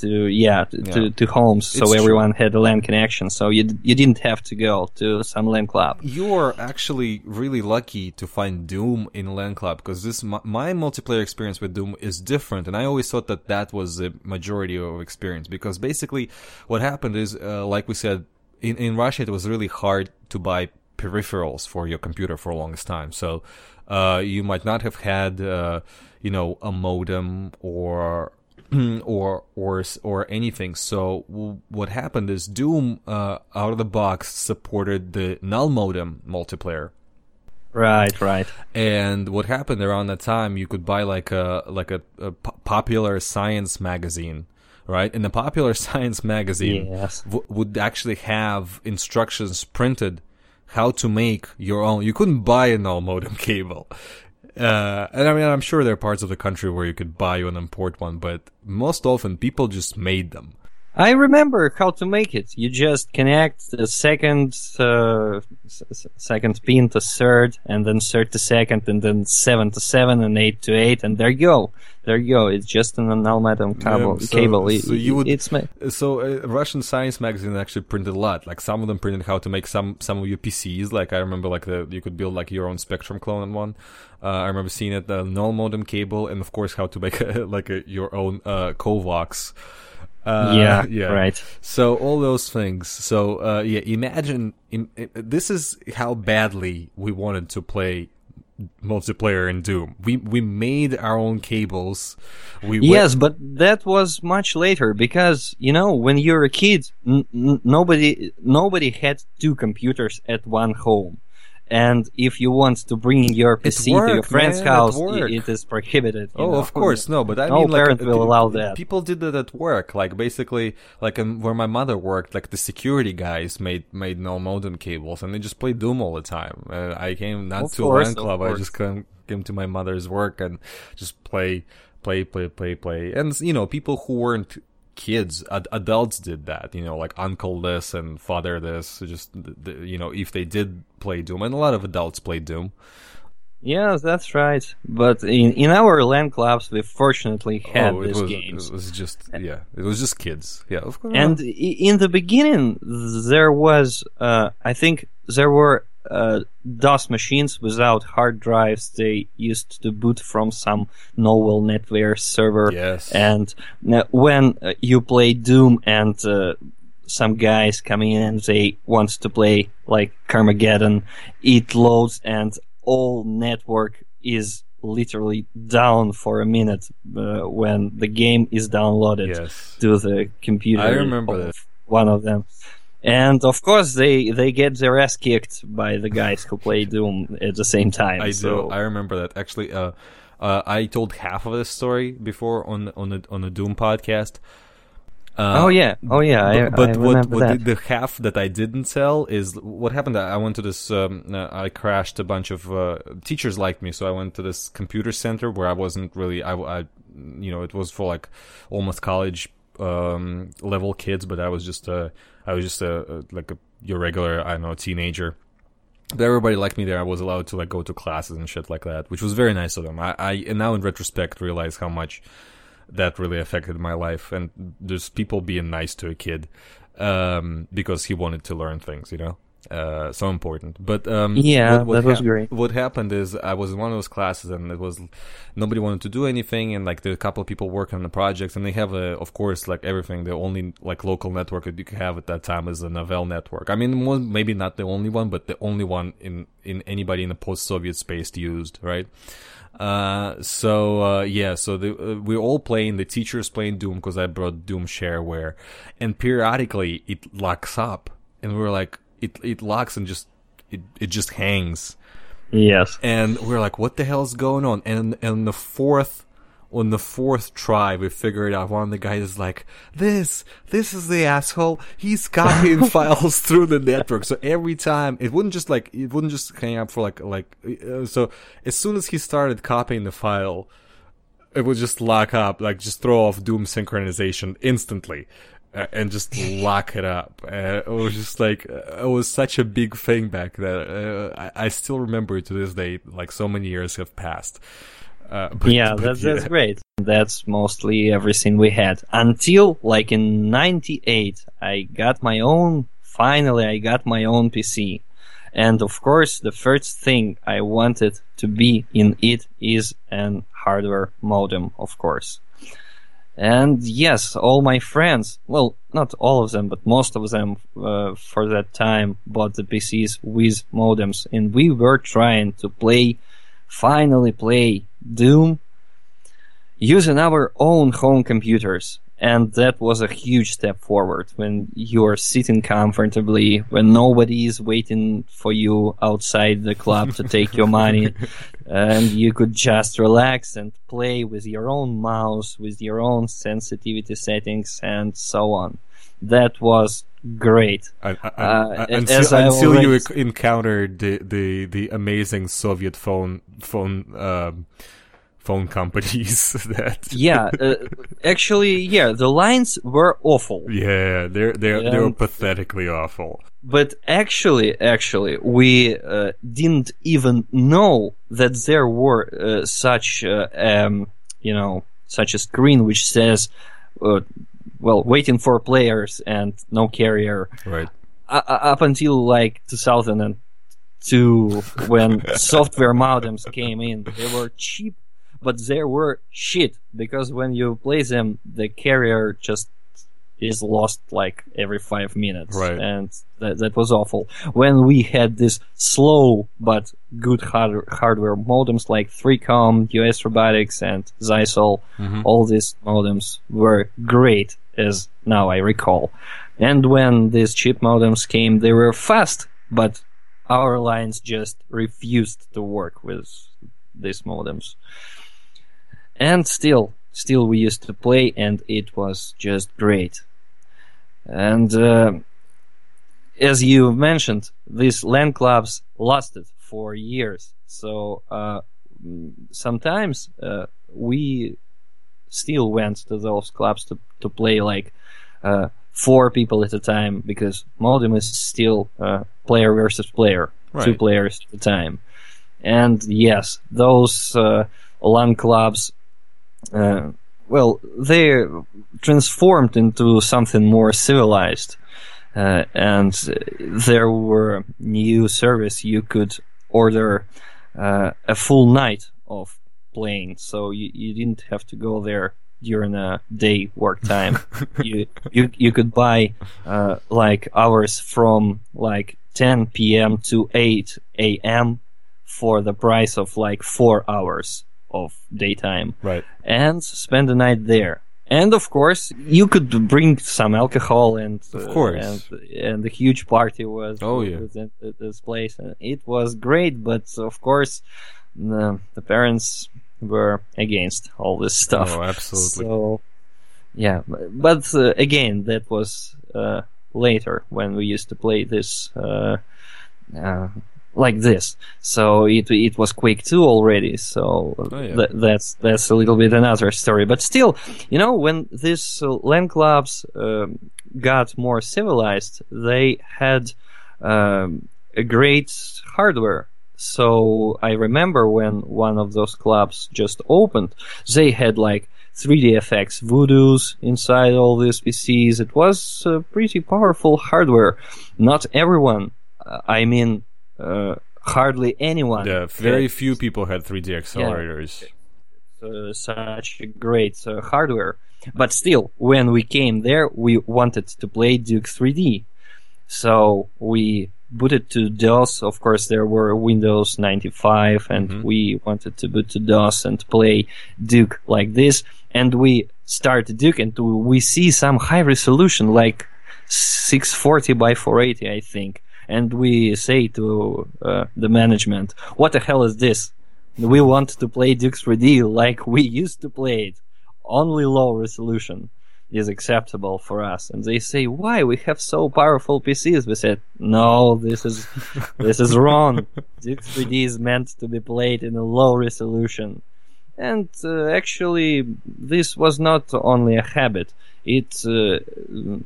to yeah to, Yeah. To, to homes, so It's true. everyone had a LAN connection. So you you didn't have to go to some LAN club. You're actually really lucky to find Doom in LAN Club because this my, my multiplayer experience with Doom is different, and I always thought that that was the majority of experience because basically what happened is, uh, like we said, in in Russia it was really hard to buy peripherals for your computer for the longest time. So uh, you might not have had uh, you know a modem or or or or anything. So w- what happened is Doom uh, out of the box supported the null modem multiplayer. Right, right. And what happened around that time, you could buy like a like a, a popular science magazine, right? And the popular science magazine Yes. w- would actually have instructions printed how to make your own. You couldn't buy a null modem cable. Uh, and I mean, I'm sure there are parts of the country where you could buy and import one, but most often people just made them. I remember how to make it. You just connect the second uh, second pin to third, and then third to second, and then seven to seven, and eight to eight, and there you go. There you go. It's just an amalgam cable. Yeah, so- cable. It- so you would- It's ma- So uh, Russian Science magazine actually printed a lot. Like some of them printed how to make some some of your PCs. Like I remember, like the you could build like your own Spectrum clone on one. Uh, I remember seeing it the null modem cable, and of course how to make a, like a, your own uh, Covox. Uh, yeah, yeah, right. So all those things. So uh, yeah, imagine im- this is how badly we wanted to play multiplayer in Doom. We we made our own cables. We went- Yes, but that was much later because you know when you're a kid, n- n- nobody nobody had two computers at one home, and if you want to bring your PC to your friend's man, house, it is prohibited. Oh, know. of course, no, but I No mean, parent uh, will allow that. People did that at work, like basically, like um, where my mother worked, like the security guys made made null modem cables, and they just played Doom all the time. Uh, I came not Of to course, a LAN club, I just came, came to my mother's work and just play, play, play, play, play, and you know, people who weren't kids, ad- adults did that, you know, like uncle this and father this, just you know, if they did play Doom, and a lot of adults played Doom. Yeah, that's right. But in in our LAN clubs, we fortunately had oh, these was, games. it was just yeah, it was just kids, yeah, of course. And in the beginning, there was, uh, I think, there were uh, DOS machines without hard drives. They used to boot from some Novell NetWare server. Yes. And uh, when uh, you play Doom and uh, some guys come in and they want to play like Carmageddon, it loads and all network is literally down for a minute uh, when the game is downloaded Yes. to the computer. I remember that. One of them. And of course, they, they get their ass kicked by the guys who play Doom at the same time. I so, do. I remember that. Actually, uh, uh, I told half of this story before on on the on the Doom podcast. Uh, oh yeah, oh yeah, I, but, but I what, what the, the half that I didn't tell is what happened. I went to this. Um, uh, I crashed a bunch of uh, teachers liked me, so I went to this computer center where I wasn't really. I, I you know, it was for like almost college um, level kids, but I was just a. I was just a, a like a your regular. I don't know teenager. But everybody liked me there. I was allowed to like go to classes and shit like that, which was very nice of them. I, I and now in retrospect realize how much that really affected my life. And there's people being nice to a kid um, because he wanted to learn things, you know. Uh, so important. But um, Yeah, that was great. What happened is I was in one of those classes and it was nobody wanted to do anything, and like there were a couple of people working on the projects, and they have a, of course, like everything. The only like local network that you could have at that time is the Novell network. I mean, one, maybe not the only one, but the only one in in anybody in the post-Soviet space used, right? Uh, so uh, yeah, so the, uh, we're all playing. The teachers playing Doom because I brought Doom shareware, and periodically it locks up, and we're like, it it locks and just it it just hangs, yes. and we're like, what the hell's going on? And and the fourth. On the fourth try, we figured out one of the guys is like, this, this is the asshole. He's copying files through the network. So every time, it wouldn't just like, it wouldn't just hang up for like, like, uh, so as soon as he started copying the file, it would just lock up, like just throw off Doom synchronization instantly. And just lock it up. Uh, it was just like uh, it was such a big thing back then. Uh, I, I, still remember it to this day. Like so many years have passed. Uh, but, yeah, but that's yeah. that's great. That's mostly everything we had until like in '98. I got my own. Finally, I got my own PC. And of course, the first thing I wanted to be in it is an hardware modem, of course. And yes, all my friends, well, not all of them, but most of them uh, for that time bought the PCs with modems. And we were trying to play, finally play Doom using our own home computers. And that was a huge step forward when you're sitting comfortably, when nobody is waiting for you outside the club to take your money, and you could just relax and play with your own mouse, with your own sensitivity settings, and so on. That was great. I, I, uh, until, until already... you encountered the, the, the amazing Soviet phone phone. Um, phone companies that yeah uh, actually yeah the lines were awful. Yeah they're they're they're pathetically awful. But actually actually we uh, didn't even know that there were uh, such uh, um, you know such a screen which says uh, well waiting for players and no carrier. Right. Up until like 2002 when software modems came in they were cheap but there were shit because when you play them, the carrier just is lost like every five minutes, right. and that, that was awful. When we had this slow but good hard- hardware modems like 3Com, US Robotics, and Zyxel, mm-hmm. all these modems were great, as now I recall. And when these cheap modems came, they were fast, but our lines just refused to work with these modems and still still we used to play and it was just great. And uh, as you mentioned these LAN clubs lasted for years. So uh, sometimes uh, we still went to those clubs to, to play like uh, four people at a time because modem is still uh, player versus player right. two players at a time. And yes those uh, LAN clubs uh, well, they transformed into something more civilized. Uh, and there were new service you could order uh, a full night of playing, so you, you didn't have to go there during a day work time. you you you could buy uh, like hours from like 10 p.m. to 8 a.m. for the price of like four hours of daytime. Right. And spend the night there. And of course, you could bring some alcohol and of course, uh, and, and, a huge party was oh yeah in this place. And it was great, but of course, the, the parents were against all this stuff. Oh, absolutely. So, yeah, but uh, again, that was uh, later when we used to play this uh, uh like this. So it it was Quake 2 already. So oh, yeah. th- that's that's a little bit another story. But still, you know, when these uh, LAN clubs um, got more civilized, they had um, a great hardware. So I remember when one of those clubs just opened, they had like 3DFX Voodoos inside all these PCs. It was uh, pretty powerful hardware. Not everyone, uh, I mean, uh, hardly anyone. Yeah, very had, few people had 3D accelerators. Yeah, such great uh, hardware. But still, when we came there, we wanted to play Duke 3D. So we booted to DOS. Of course, there were Windows 95, and mm-hmm. we wanted to boot to DOS and play Duke like this. And we start Duke, and we see some high resolution, like 640 by 480, I think and we say to uh, the management, "What the hell is this? We want to play Duke 3D like we used to play it. Only low resolution is acceptable for us." And they say, "Why? We have so powerful PCs." We said, "No, this is this is wrong. Duke 3D is meant to be played in a low resolution." And uh, actually, this was not only a habit. It, uh,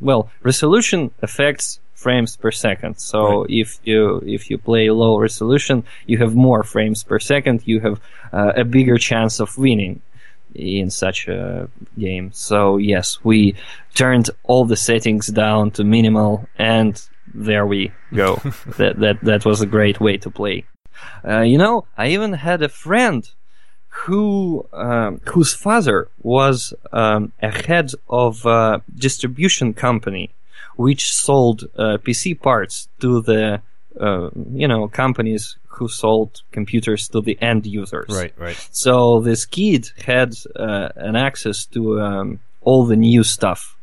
well, resolution affects frames per second. So Right. if you if you play low resolution, you have more frames per second. You have uh, a bigger chance of winning in such a game. So yes, we turned all the settings down to minimal, and there we go. that that that was a great way to play. Uh, you know, I even had a friend who um, whose father was um, a head of a distribution company which sold uh, PC parts to the uh, you know companies who sold computers to the end users. Right, right. So this kid had uh, an access to um, all the new stuff.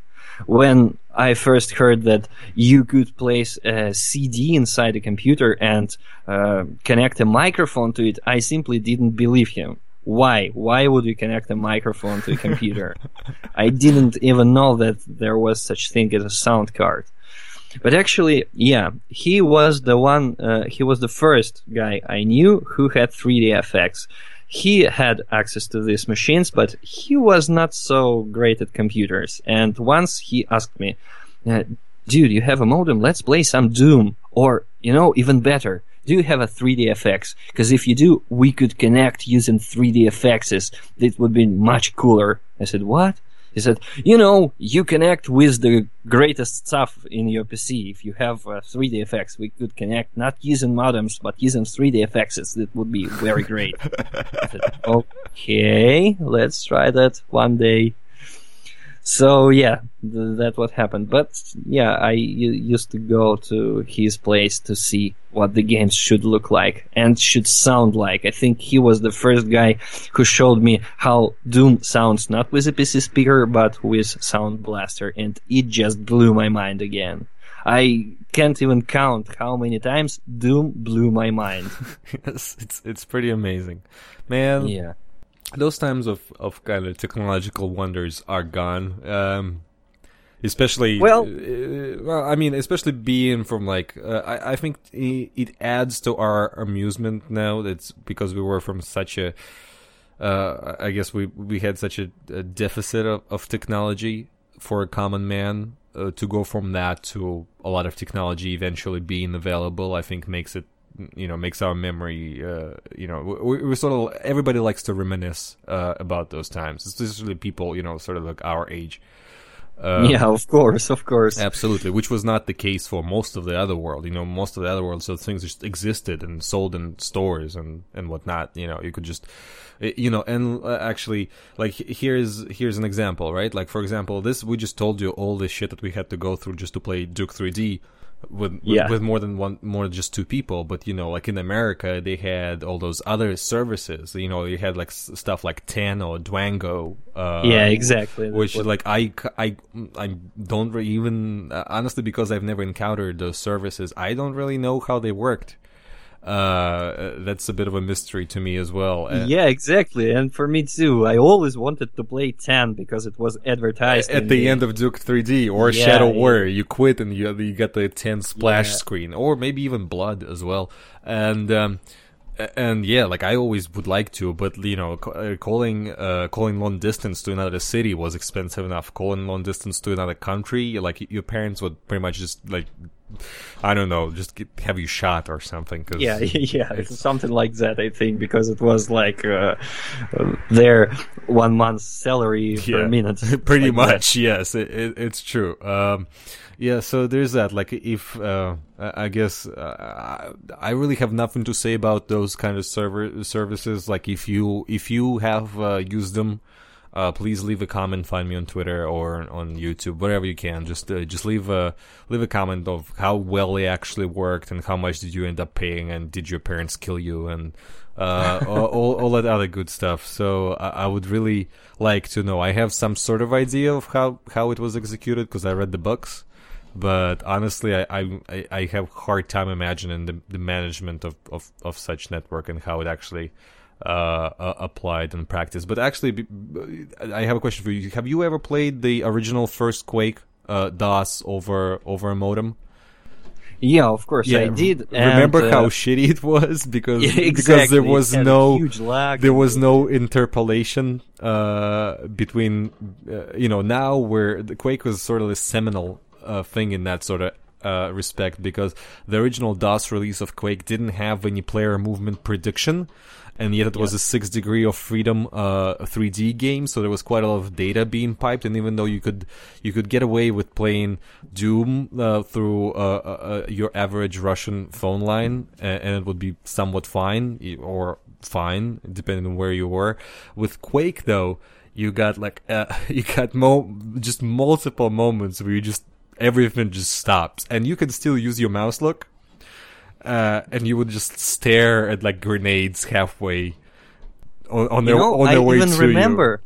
When I first heard that you could place a CD inside a computer and uh, connect a microphone to it, I simply didn't believe him. Why? Why would you connect a microphone to a computer? I didn't even know that there was such thing as a sound card. But actually, yeah, he was the one, uh, he was the first guy I knew who had 3DFX. He had access to these machines, but he was not so great at computers. And once he asked me, uh, dude, you have a modem? Let's play some Doom. Or, you know, even better, do you have a 3D FX? Because if you do, we could connect using 3D FXs. It would be much cooler. I said, what? He said, you know, you connect with the greatest stuff in your PC. If you have uh, 3DFX, we could connect not using modems, but using 3DFX. That would be very great. I said, okay, let's try that one day. So yeah, th- that what happened. But yeah, I used to go to his place to see what the games should look like and should sound like. I think he was the first guy who showed me how Doom sounds not with a PC speaker but with Sound Blaster, and it just blew my mind again. I can't even count how many times Doom blew my mind. yes, it's it's pretty amazing, man. yeah. Those times of, of kind of technological wonders are gone. Um, especially Well- uh, well, I mean, especially being from like uh, I, I think it, adds to our amusement now. That's because we were from such a uh, I guess we we had such a, a deficit of, of technology for a common man uh, to go from that to a lot of technology eventually being available. I think makes it you know makes our memory uh, you know we, we sort of everybody likes to reminisce uh, about those times, especially people you know sort of like our age. Uh, yeah, of course, of course. Absolutely, which was not the case for most of the other world. You know, most of the other world, so things just existed and sold in stores and and whatnot. You know, you could just, eh, you know, and uh, actually, like here's here's an example, right? Like for example, this we just told you all the shit that we had to go through just to play Duke 3D. With, with Yeah. with more than one more than just two people but you know like in america they had all those other services you know you had like s- stuff like TEN or DWANGO uh yeah, exactly. Which what- like I, I, I don't re- even uh, honestly because I've never encountered those services. I don't really know how they worked. Uh, that's a bit of a mystery to me as well. Uh, yeah, exactly. And for me too. I always wanted to play TEN because it was advertised. at in the end of Duke 3D or Yeah, Shadow yeah. Warrior, you quit and you you get the TEN splash Yeah. screen, or maybe even blood as well. And um, and yeah, like I always would like to, but you know, uh, calling uh, calling long distance to another city was expensive enough. Calling long distance to another country, like your parents would pretty much just like, I don't know, just get, have you shot or something. Cause Yeah, yeah, it's- something like that, I think, because it was like uh, their one month's salary per minute. pretty like that. much yes it, it, it's true um yeah so there's that like if uh i I guess uh, i really have nothing to say about those kind of server services like if you if you have uh, used them uh, please leave a comment. Find me on Twitter or on YouTube, wherever you can. Just uh, just leave a leave a comment of how well it actually worked and how much did you end up paying and did your parents kill you and uh, all, all all that other good stuff. So I, I would really like to know. I have some sort of idea of how how it was executed because I read the books. But honestly, I, I I have hard time imagining the, the management of, of, of such network and how it actually uh, uh, applied in practice. But actually, I have a question for you. Have you ever played the original first Quake uh, DOS over over a modem? Yeah, of course I did. Remember and, how uh, shitty it was because Yeah, because there was It had a no huge lag. there was no interpolation uh, between uh, you know now where the Quake was sort of a seminal uh, thing in that sort of uh, respect because the original DOS release of Quake didn't have any player movement prediction. And yet it was a six degree of freedom uh, 3D game, so there was quite a lot of data being piped. And even though you could you could get away with playing Doom uh, through uh, uh, uh, your average Russian phone line, and, and it would be somewhat fine or fine depending on where you were. With Quake, though, you got like uh, you got mo- just multiple moments where you just everything just stops, and you can still use your mouse look uh, and you would just stare at like grenades halfway on, on their you know, on I way even to remember.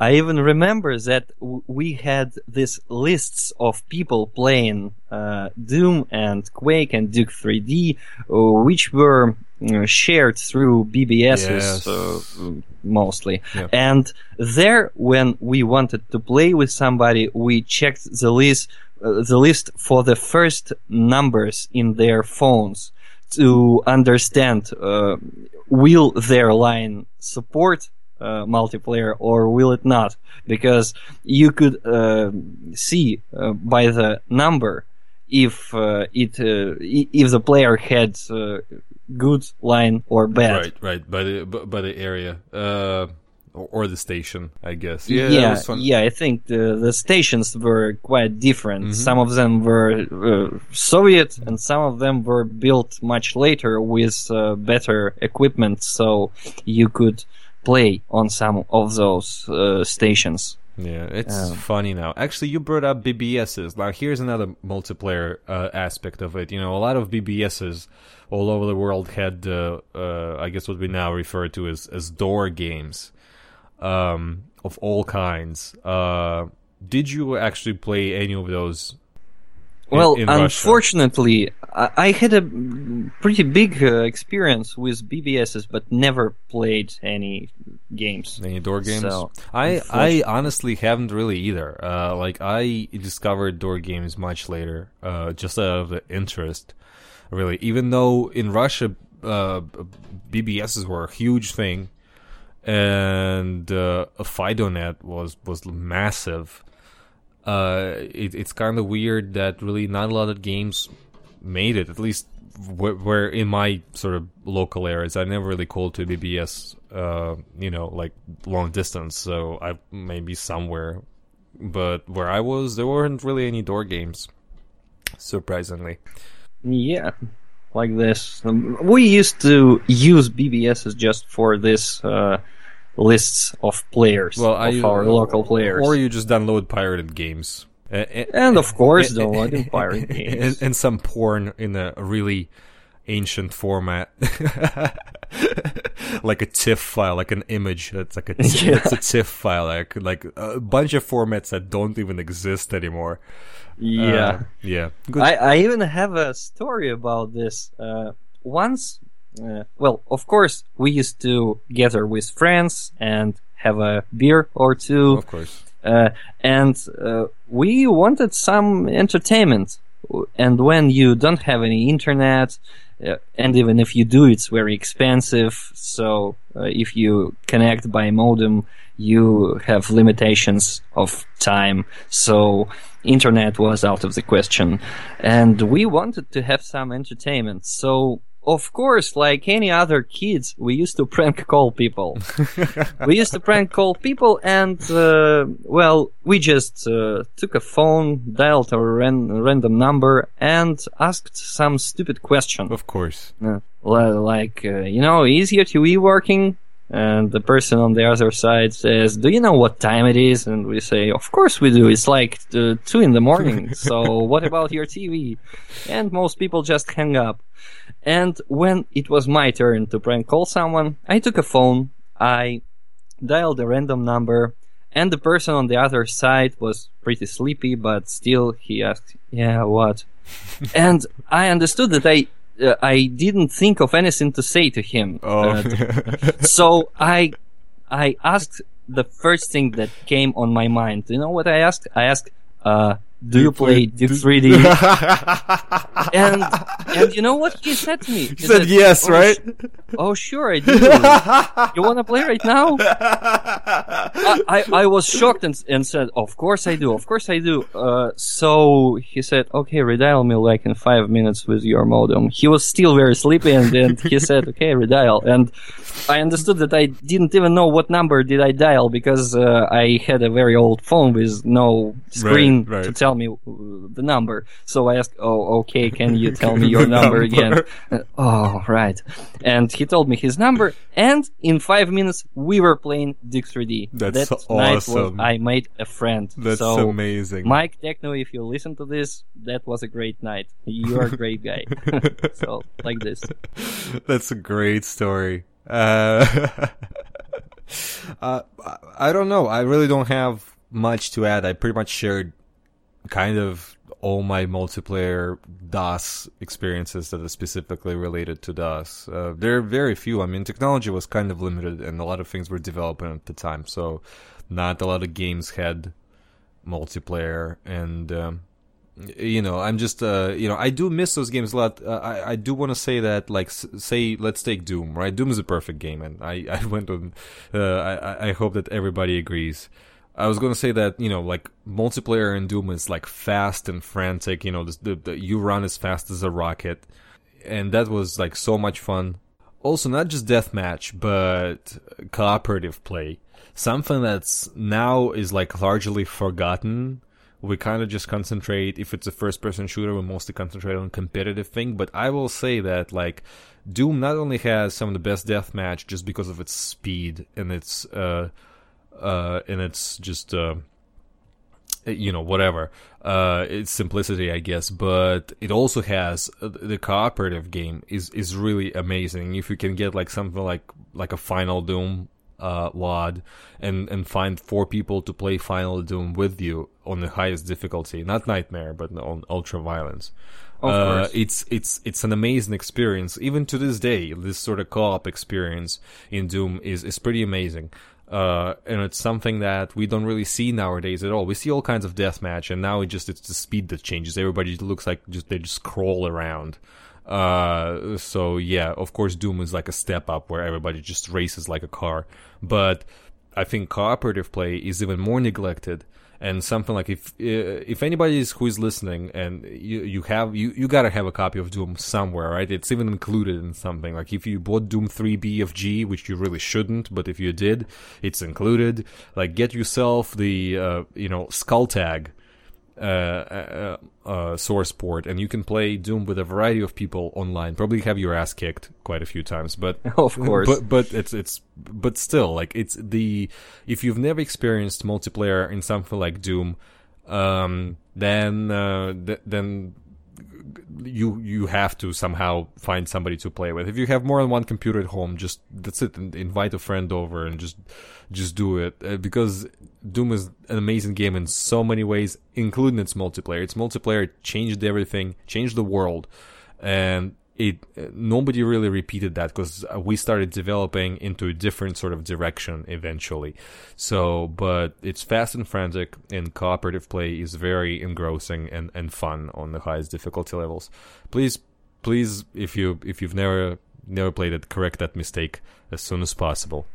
I even remember that w- we had these lists of people playing uh, Doom and Quake and Duke 3D, uh, which were uh, shared through BBSs Yes. uh, mostly. Yeah. And there, when we wanted to play with somebody, we checked the list, uh, the list for the first numbers in their phones to understand uh, will their line support uh, multiplayer or will it not? Because you could uh, see uh, by the number if uh, it uh, if the player had good line or bad. Right, right, by the by the area, uh, or, or the station, I guess. Yeah, Yeah, yeah, was fun. Mm-hmm. I think the, the stations were quite different. Some of them were uh, Soviet, and some of them were built much later with uh, better equipment, so you could play on some of those uh, stations. Yeah, it's Um, funny now. Actually, you brought up BBSs. Now, here's another multiplayer uh, aspect of it. You know, a lot of BBSs all over the world had, uh, uh, I guess, what we now refer to as as door games um, of all kinds. Uh, did you actually play any of those? in- Well, in unfortunately, I, I had a pretty big uh, experience with BBSs, but never played any games. Any door games? So, I I honestly haven't really either. Uh, like I discovered door games much later, uh, just out of the interest, really. Even though in Russia, uh, BBSs were a huge thing, and uh, FidoNet was was massive. Uh, it, it's kind of weird that really not a lot of games made it. At least where, where in my sort of local areas, I never really called to BBS. Uh, you know, like long distance. So I maybe somewhere, but where I was, there weren't really any door games. Surprisingly, Yeah, like this. Um, we used to use BBSs just for this uh, lists of players well, of I our local players. or you just download pirated games. A- a- and of course, and- downloading pirate and, games. and some porn in a really ancient format, like a TIFF file, like an image. That's like a Yeah. it's a TIFF file, like like a bunch of formats that don't even exist anymore. yeah. Uh, yeah. Good. I, I even have a story about this. Uh, once, uh, well, of course, we used to gather with friends and have a beer or two, of course. uh, and uh, we wanted some entertainment. And when you don't have any internet, uh, and even if you do, it's very expensive. So uh, if you connect by modem, you have limitations of time. So internet was out of the question, and we wanted to have some entertainment. So of course, like any other kids, we used to prank call people. we used to prank call people, and uh, well, we just uh, took a phone, dialed a ran- random number, and asked some stupid question. Of course. Uh, like, uh, you know, is your TV working? And the person on the other side says, "Do you know what time it is?" And we say, "Of course we do. It's like uh, two in the morning. so what about your TV?" And most people just hang up. And when it was my turn to prank call someone, I took a phone, I dialed a random number, and the person on the other side was pretty sleepy, but still he asked, "Yeah, what?" and I understood that I uh, I didn't think of anything to say to him. Oh. Uh, so I I asked the first thing that came on my mind. You know what I asked? I asked, uh, do you play Duke 3D? and and you know what he said to me? He, He said yes, "Oh, right? sh- oh, sure, I do. you want to play right now? I, I, I was shocked and, and said, "Of course I do. Of course I do." Uh, so he said, "Okay, redial me like in five minutes with your modem." He was still very sleepy, and, and he said, "Okay, redial." And I understood that I didn't even know what number did I dial because uh, I had a very old phone with no screen right. to tell me uh, the number. So I asked, "Oh, okay, can you tell me your number again?" Uh, oh, right. And he told me his number, and in five minutes we were playing Duke 3D. That's that night was. I made a friend. That's so, amazing. Mike Techno, if you listen to this, that was a great night. You're a great guy. so like this. That's a great story. Uh, uh, I don't know. I really don't have much to add. I pretty much shared kind of all my multiplayer DOS experiences that are specifically related to DOS. Uh, there are very few. I mean, technology was kind of limited, and a lot of things were developing at the time, so not a lot of games had multiplayer and. Um, you know i'm just uh you know i do miss those games a lot uh, i i do want to say that like say let's take doom right doom is a perfect game and i i went on uh i i hope that everybody agrees i was going to say that you know like multiplayer in doom is like fast and frantic you know the, the, the you run as fast as a rocket. And that was like so much fun. Also not just deathmatch but cooperative play. Something that's now is like largely forgotten. We kind of just concentrate if it's a first person shooter we mostly concentrate on competitive thing. But i will say that like doom not only has some of the best deathmatch just because of its speed and its uh uh and its just uh you know whatever uh its simplicity i guess but it also has uh, the cooperative game is is really amazing if you can get like something like like a final doom uh wad and and find four people to play final doom with you on the highest difficulty not nightmare but on ultra violence Of uh, course. it's it's it's an amazing experience. Even to this day, this sort of co-op experience in Doom is is pretty amazing. Uh, and it's something that we don't really see nowadays at all. We see all kinds of deathmatch, and now it just it's the speed that changes. Everybody looks like just they just crawl around. Uh, so yeah, of course, Doom is like a step up where everybody just races like a car. But I think cooperative play is even more neglected. And something like if uh, if anybody is who is listening and you you have you you gotta have a copy of Doom somewhere, right? It's even included in something. Like if you bought Doom 3 BFG, which you really shouldn't, but if you did, it's included. Like get yourself the uh, you know Skulltag source port, and you can play Doom with a variety of people online. Probably have your ass kicked quite a few times, but Of course. but but it's it's but still like it's the if you've never experienced multiplayer in something like Doom, um, then uh, th- then you you have to somehow find somebody to play with. If you have more than one computer at home, just that's it. in- Invite a friend over and just just do it uh, because Doom is an amazing game in so many ways, including its multiplayer. Its multiplayer changed everything, changed the world, and it uh, nobody really repeated that because we started developing into a different sort of direction eventually. So, but it's fast and frantic, and cooperative play is very engrossing and, and fun on the highest difficulty levels. Please, please, if you if you've never never played it, correct that mistake as soon as possible.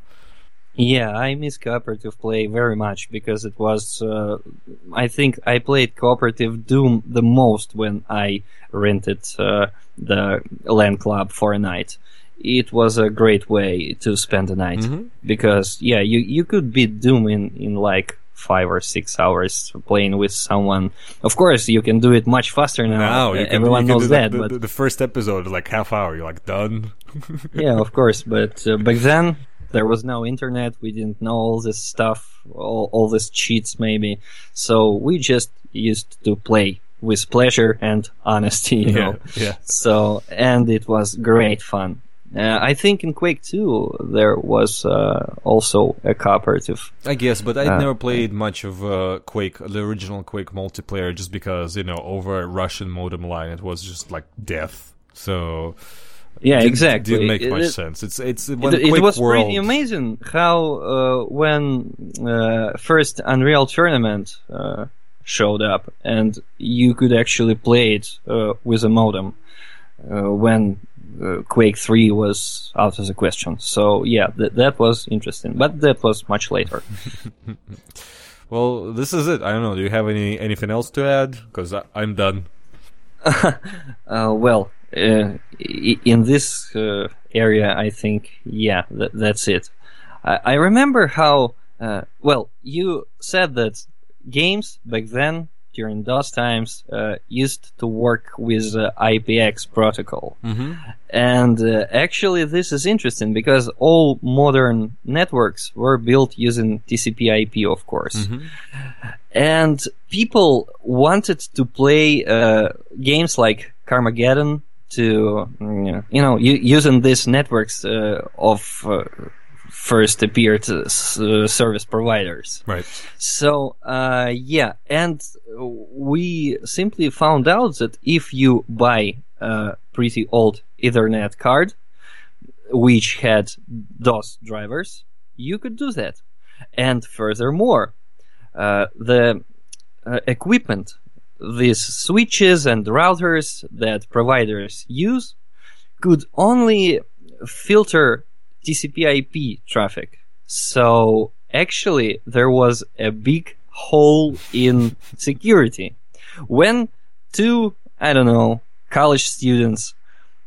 Yeah, I miss cooperative play very much because it was. Uh, I think I played cooperative Doom the most when I rented uh, the LAN club for a night. It was a great way to spend the night Mhm. because yeah, you you could beat Doom in in like five or six hours playing with someone. Of course, you can do it much faster now. Now can, Everyone knows that, the, but the, the first episode is like half hour. You're like done. yeah, of course. But uh, back then there was no internet. We didn't know all this stuff, all, all these cheats maybe. So we just used to play with pleasure and honesty, you yeah, know. yeah. So and it was great fun. Uh, I think in Quake 2 there was uh, also a cooperative. I guess, but I'd Uh, never played much of uh, Quake, the original Quake multiplayer, just because you know over a Russian modem line it was just like death. So Yeah, didn't- exactly. Didn't make It- much it- sense. It's it's it, it was World, pretty amazing how uh, when uh, first Unreal Tournament uh, showed up, and you could actually play it uh, with a modem uh, when uh, Quake 3 was out of the question. So yeah, th- that was interesting, but that was much later. well, this is it. I don't know. Do you have any anything else to add? Because I'm done. uh, well, uh, in this uh, area, I think, yeah, th- that's it. I-, I remember how, uh, well, you said that games back then during those times uh, used to work with uh, IPX protocol. Mm-hmm. And uh, actually, this is interesting because all modern networks were built using TCP/IP, of course. Mm-hmm. And people wanted to play uh, games like Carmageddon to, mm, you know, using these networks uh, of uh, first appeared uh, service providers. Right. So, uh, yeah, and we simply found out that if you buy a pretty old Ethernet card, which had DOS drivers, you could do that. And furthermore, uh, the uh, equipment, these switches and routers that providers use, could only filter TCP/IP traffic. So actually, there was a big hole in security when two, I don't know, college students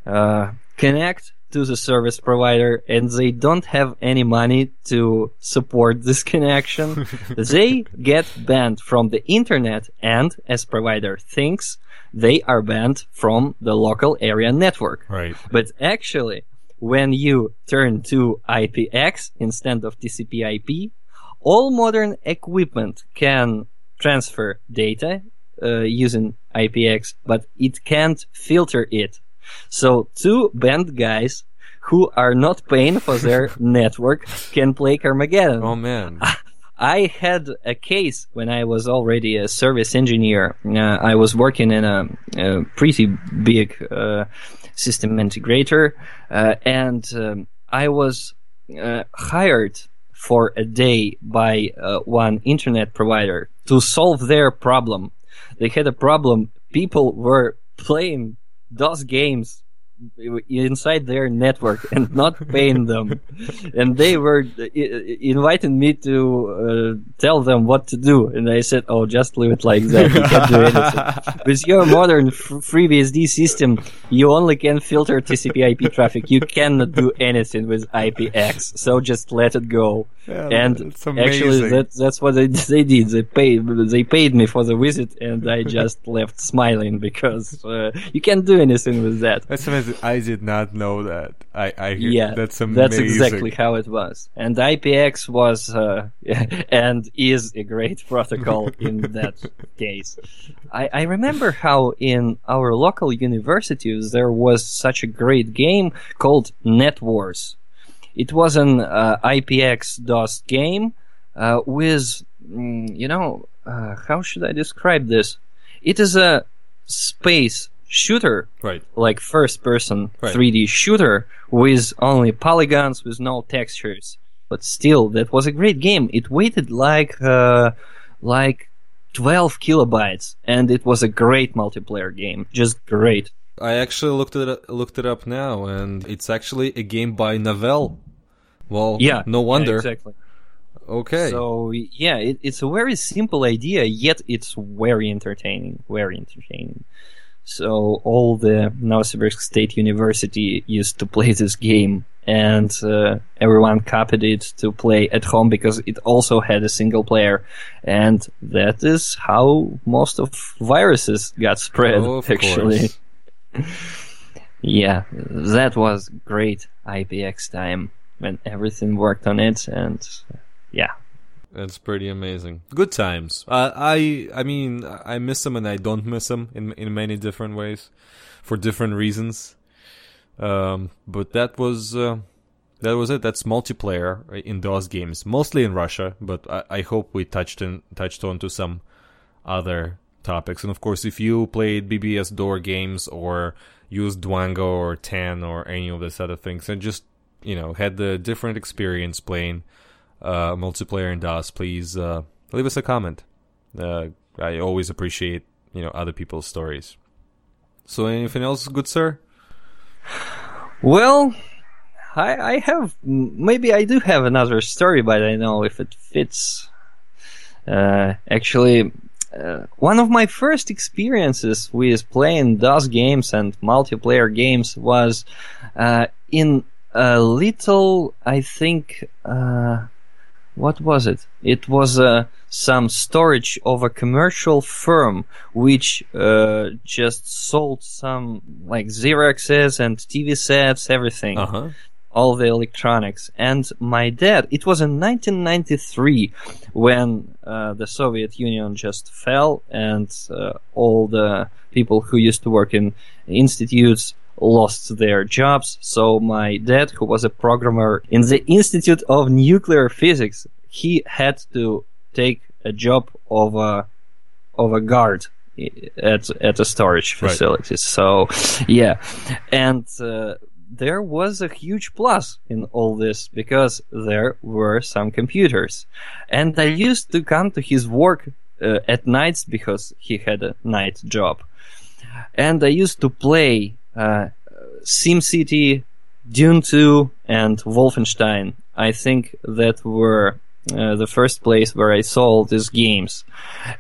uh, connect to the service provider and they don't have any money to support this connection, they get banned from the internet and, as provider thinks, they are banned from the local area network. Right. But actually, when you turn to IPX instead of TCP/IP, all modern equipment can transfer data uh, using IPX, but it can't filter it. So two banned guys who are not paying for their network can play Carmageddon. Oh man. I had a case when I was already a service engineer. Uh, I was working in a, a pretty big uh, system integrator, uh, and um, I was uh, hired for a day by uh, one internet provider to solve their problem. They had a problem. People were playing DOS games inside their network and not paying them. and they were inviting me to uh, tell them what to do. And I said, oh, just leave it like that. You can't do anything. With your modern FreeBSD system, you only can filter TCP IP traffic. You cannot do anything with IPX. So just let it go. Yeah, and actually, that, that's what they, they did. They paid, they paid me for the visit and I just left smiling because uh, you can't do anything with that. That's amazing. I did not know that. I, I hear, yeah, that's amazing. That's exactly how it was. And IPX was uh, and is a great protocol in that case. I, I remember how in our local universities there was such a great game called Net Wars. It was an uh, IPX DOS game uh, with, mm, you know, uh, how should I describe this? It is a space shooter, right? Like first person Right. 3D shooter with only polygons with no textures. But still, that was a great game. It weighted like uh, like 12 kilobytes, and it was a great multiplayer game. Just great. I actually looked it looked it up now, and it's actually a game by Novell. Well, Yeah. no yeah, wonder. exactly. Okay. So yeah, it, it's a very simple idea, yet it's very entertaining. Very entertaining. So all the Novosibirsk State University used to play this game, and uh, everyone copied it to play at home because it also had a single player, and that is how most of viruses got spread. Oh, actually, yeah, that was great IPX time when everything worked on it, and yeah, That's pretty amazing. Good times. Uh, I I mean I miss them and I don't miss them in in many different ways, for different reasons. Um, but that was uh, that was it. That's multiplayer in DOS games, mostly in Russia. But I, I hope we touched in touched on to some other topics. And of course, if you played BBS Door games or used DWANGO or TEN or any of this other things, and just you know had the different experience playing uh, multiplayer in DOS, please uh, leave us a comment. Uh, I always appreciate you know other people's stories. So anything else, good sir? Well, I, I have maybe I do have another story, but I know if it fits. Uh, actually, uh, one of my first experiences with playing DOS games and multiplayer games was uh, in a little, I think, uh, what was it? It was uh, some storage of a commercial firm which uh, just sold some like Xeroxes and TV sets, everything. Uh-huh. All the electronics. And my dad, it was in 1993 when uh, the Soviet Union just fell and uh, all the people who used to work in institutes lost their jobs. So my dad, who was a programmer in the Institute of Nuclear Physics, he had to take a job of a of a guard at at a storage Right. facility. So yeah, and uh, there was a huge plus in all this because there were some computers, and I used to come to his work uh, at nights because he had a night job, and I used to play uh, SimCity, Dune 2, and Wolfenstein. I think that were uh, the first place where I saw these games.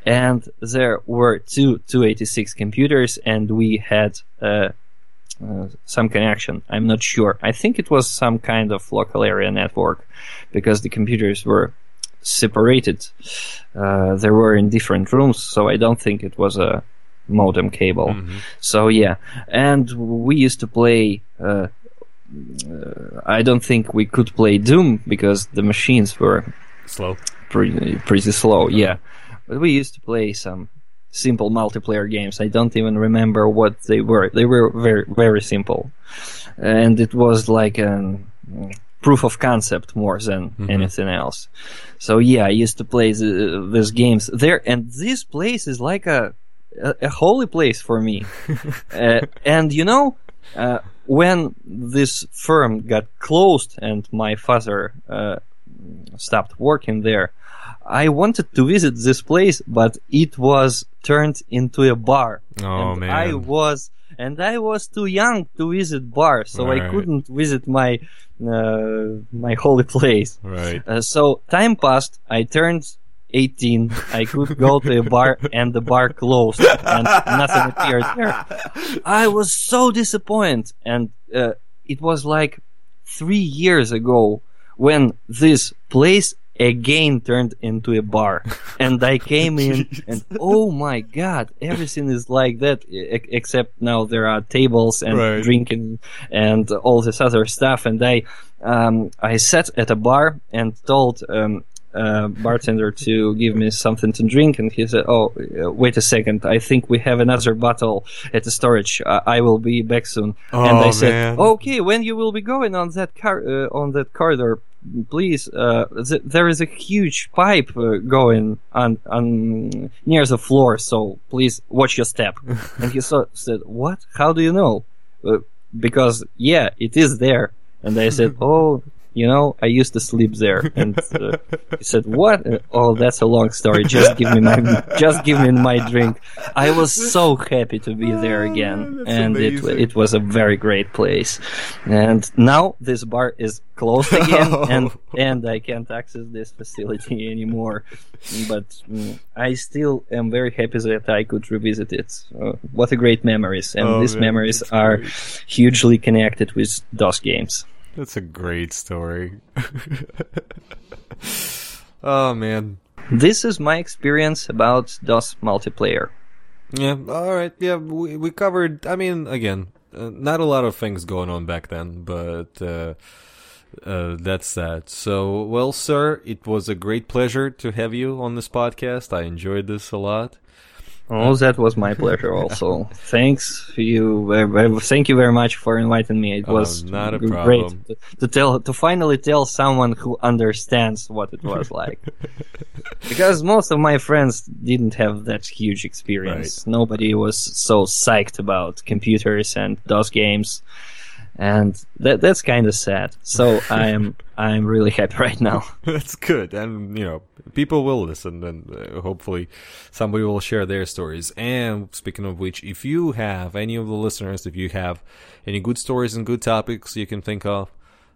And there were two 286 computers, and we had uh, uh, some connection. I'm not sure. I think it was some kind of local area network because the computers were separated. Uh, they were in different rooms, so I don't think it was a modem cable. So yeah, and we used to play. Uh, uh, I don't think we could play Doom because the machines were Slow. pretty pretty slow. Yeah, but we used to play some simple multiplayer games. I don't even remember what they were. They were very very simple, and it was like a proof of concept more than anything else. So yeah, I used to play the, these games there, and this place is like a a, a holy place for me. uh, and you know, uh, when this firm got closed and my father uh, stopped working there, I wanted to visit this place, but it was turned into a bar. Oh, and man. I was and I was too young to visit bar, so I couldn't visit my uh, my holy place. Right. Uh, so time passed. I turned 18. I could go to a bar and the bar closed and nothing appeared there. I was so disappointed. And uh, it was like three years ago when this place again turned into a bar. And I came in and oh my god, everything is like that e- except now there are tables and Right. drinking and all this other stuff. And I, um, I sat at a bar and told, um, uh, bartender to give me something to drink, and he said, "Oh, uh, wait a second. I think we have another bottle at the storage. Uh, I will be back soon." and I Oh, said, man. "Okay, when you will be going on that car uh, on that corridor, please. Uh, th- there is a huge pipe uh, going on on near the floor, so please watch your step." and he so, said, "What? How do you know?" Uh, because yeah, it is there. And I said, "Oh." You know, I used to sleep there, and uh, he said, "What? Oh, that's a long story. Just give me my, just give me my drink." I was so happy to be there Oh, again, that's and it amazing. it was a very great place. And now this bar is closed again, and and I can't access this facility anymore. But mm, I still am very happy that I could revisit it. Uh, what a great memories, and Oh, these man, memories are great. hugely connected with DOS games. That's a great story. oh man. This is my experience about DOS multiplayer. Yeah. All right. Yeah. We we covered. I mean, again, uh, not a lot of things going on back then, but uh, uh, that's that. So, well, sir, it was a great pleasure to have you on this podcast. I enjoyed this a lot. Oh, that was my pleasure. Also, thanks you. very- Thank you very much for inviting me. It Oh, was not a problem. great to, to tell to finally tell someone who understands what it was like. because most of my friends didn't have that huge experience. Nobody was so psyched about computers and DOS games. And that that's kind of sad. So I am I'm really happy right now. That's good, and you know people will listen, and uh, hopefully somebody will share their stories. And speaking of which, if you have any of the listeners, if you have any good stories and good topics you can think of.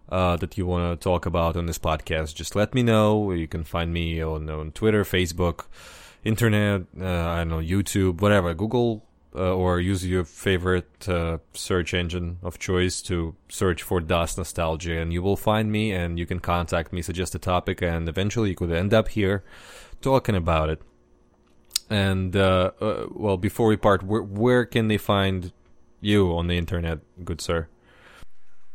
Uh, that you want to talk about on this podcast, just let me know. You can find me on, on Twitter, Facebook, internet, uh, I don't know, YouTube, whatever. Google uh, or use your favorite uh, search engine of choice to search for DOS Nostalgia, and you will find me, and you can contact me, suggest a topic, and eventually you could end up here talking about it. And uh, uh well, before we part, where, where can they find you on the internet, good sir?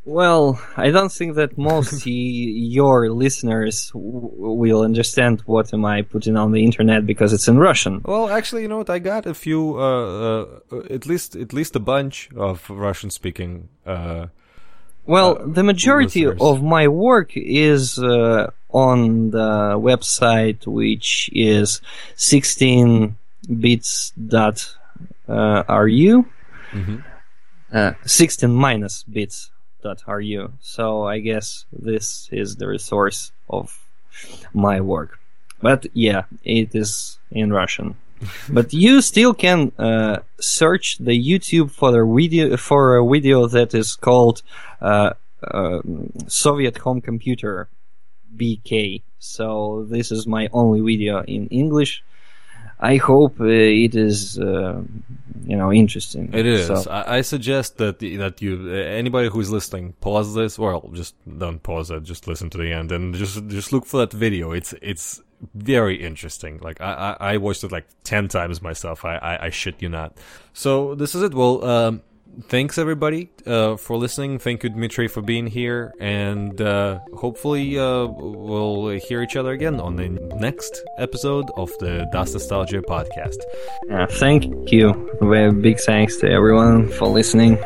Well, I don't think that most your listeners w- will understand what am I putting on the internet because it's in Russian. Well, actually, you know what? I got a few, uh, uh, at least at least a bunch of Russian speaking. Uh, well, uh, the majority listeners. of my work is uh, on the website, which is 16bits.ru. mhm. Uh, 16 minus bits dot you. So I guess this is the resource of my work. But yeah, it is in Russian. but you still can uh, search the YouTube for a video for a video that is called uh, um Soviet Home Computer BK. So this is my only video in English. I hope uh, it is, uh, you know, interesting. It is. So- I, I suggest that the, that you anybody who's listening pause this. Well, just don't pause it. Just listen to the end and just just look for that video. It's it's very interesting. Like I I, I watched it like ten times myself. I, I I shit you not. So this is it. Well, um, thanks everybody uh, for listening. Thank you, Dmitry, for being here, and uh, hopefully uh, we'll hear each other again on the next episode of the DOS Nostalgia podcast. Uh, thank you. Very big thanks to everyone for listening.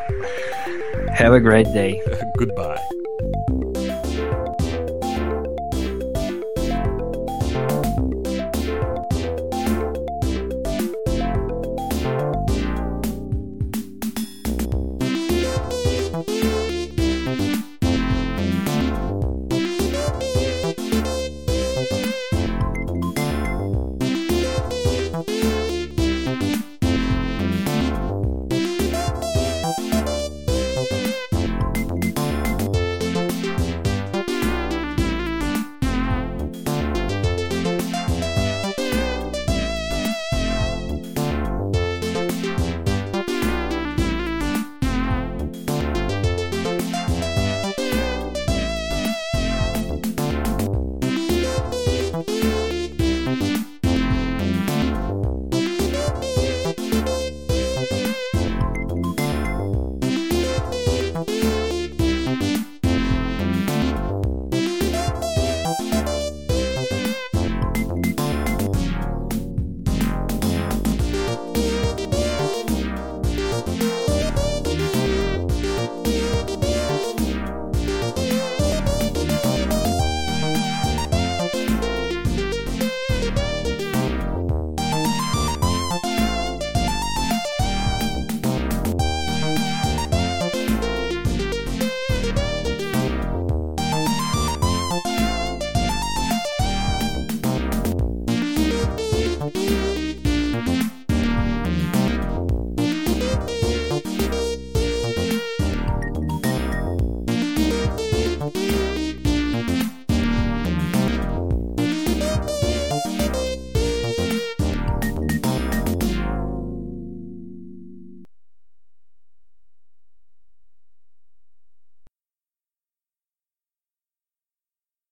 Have a great day. Goodbye.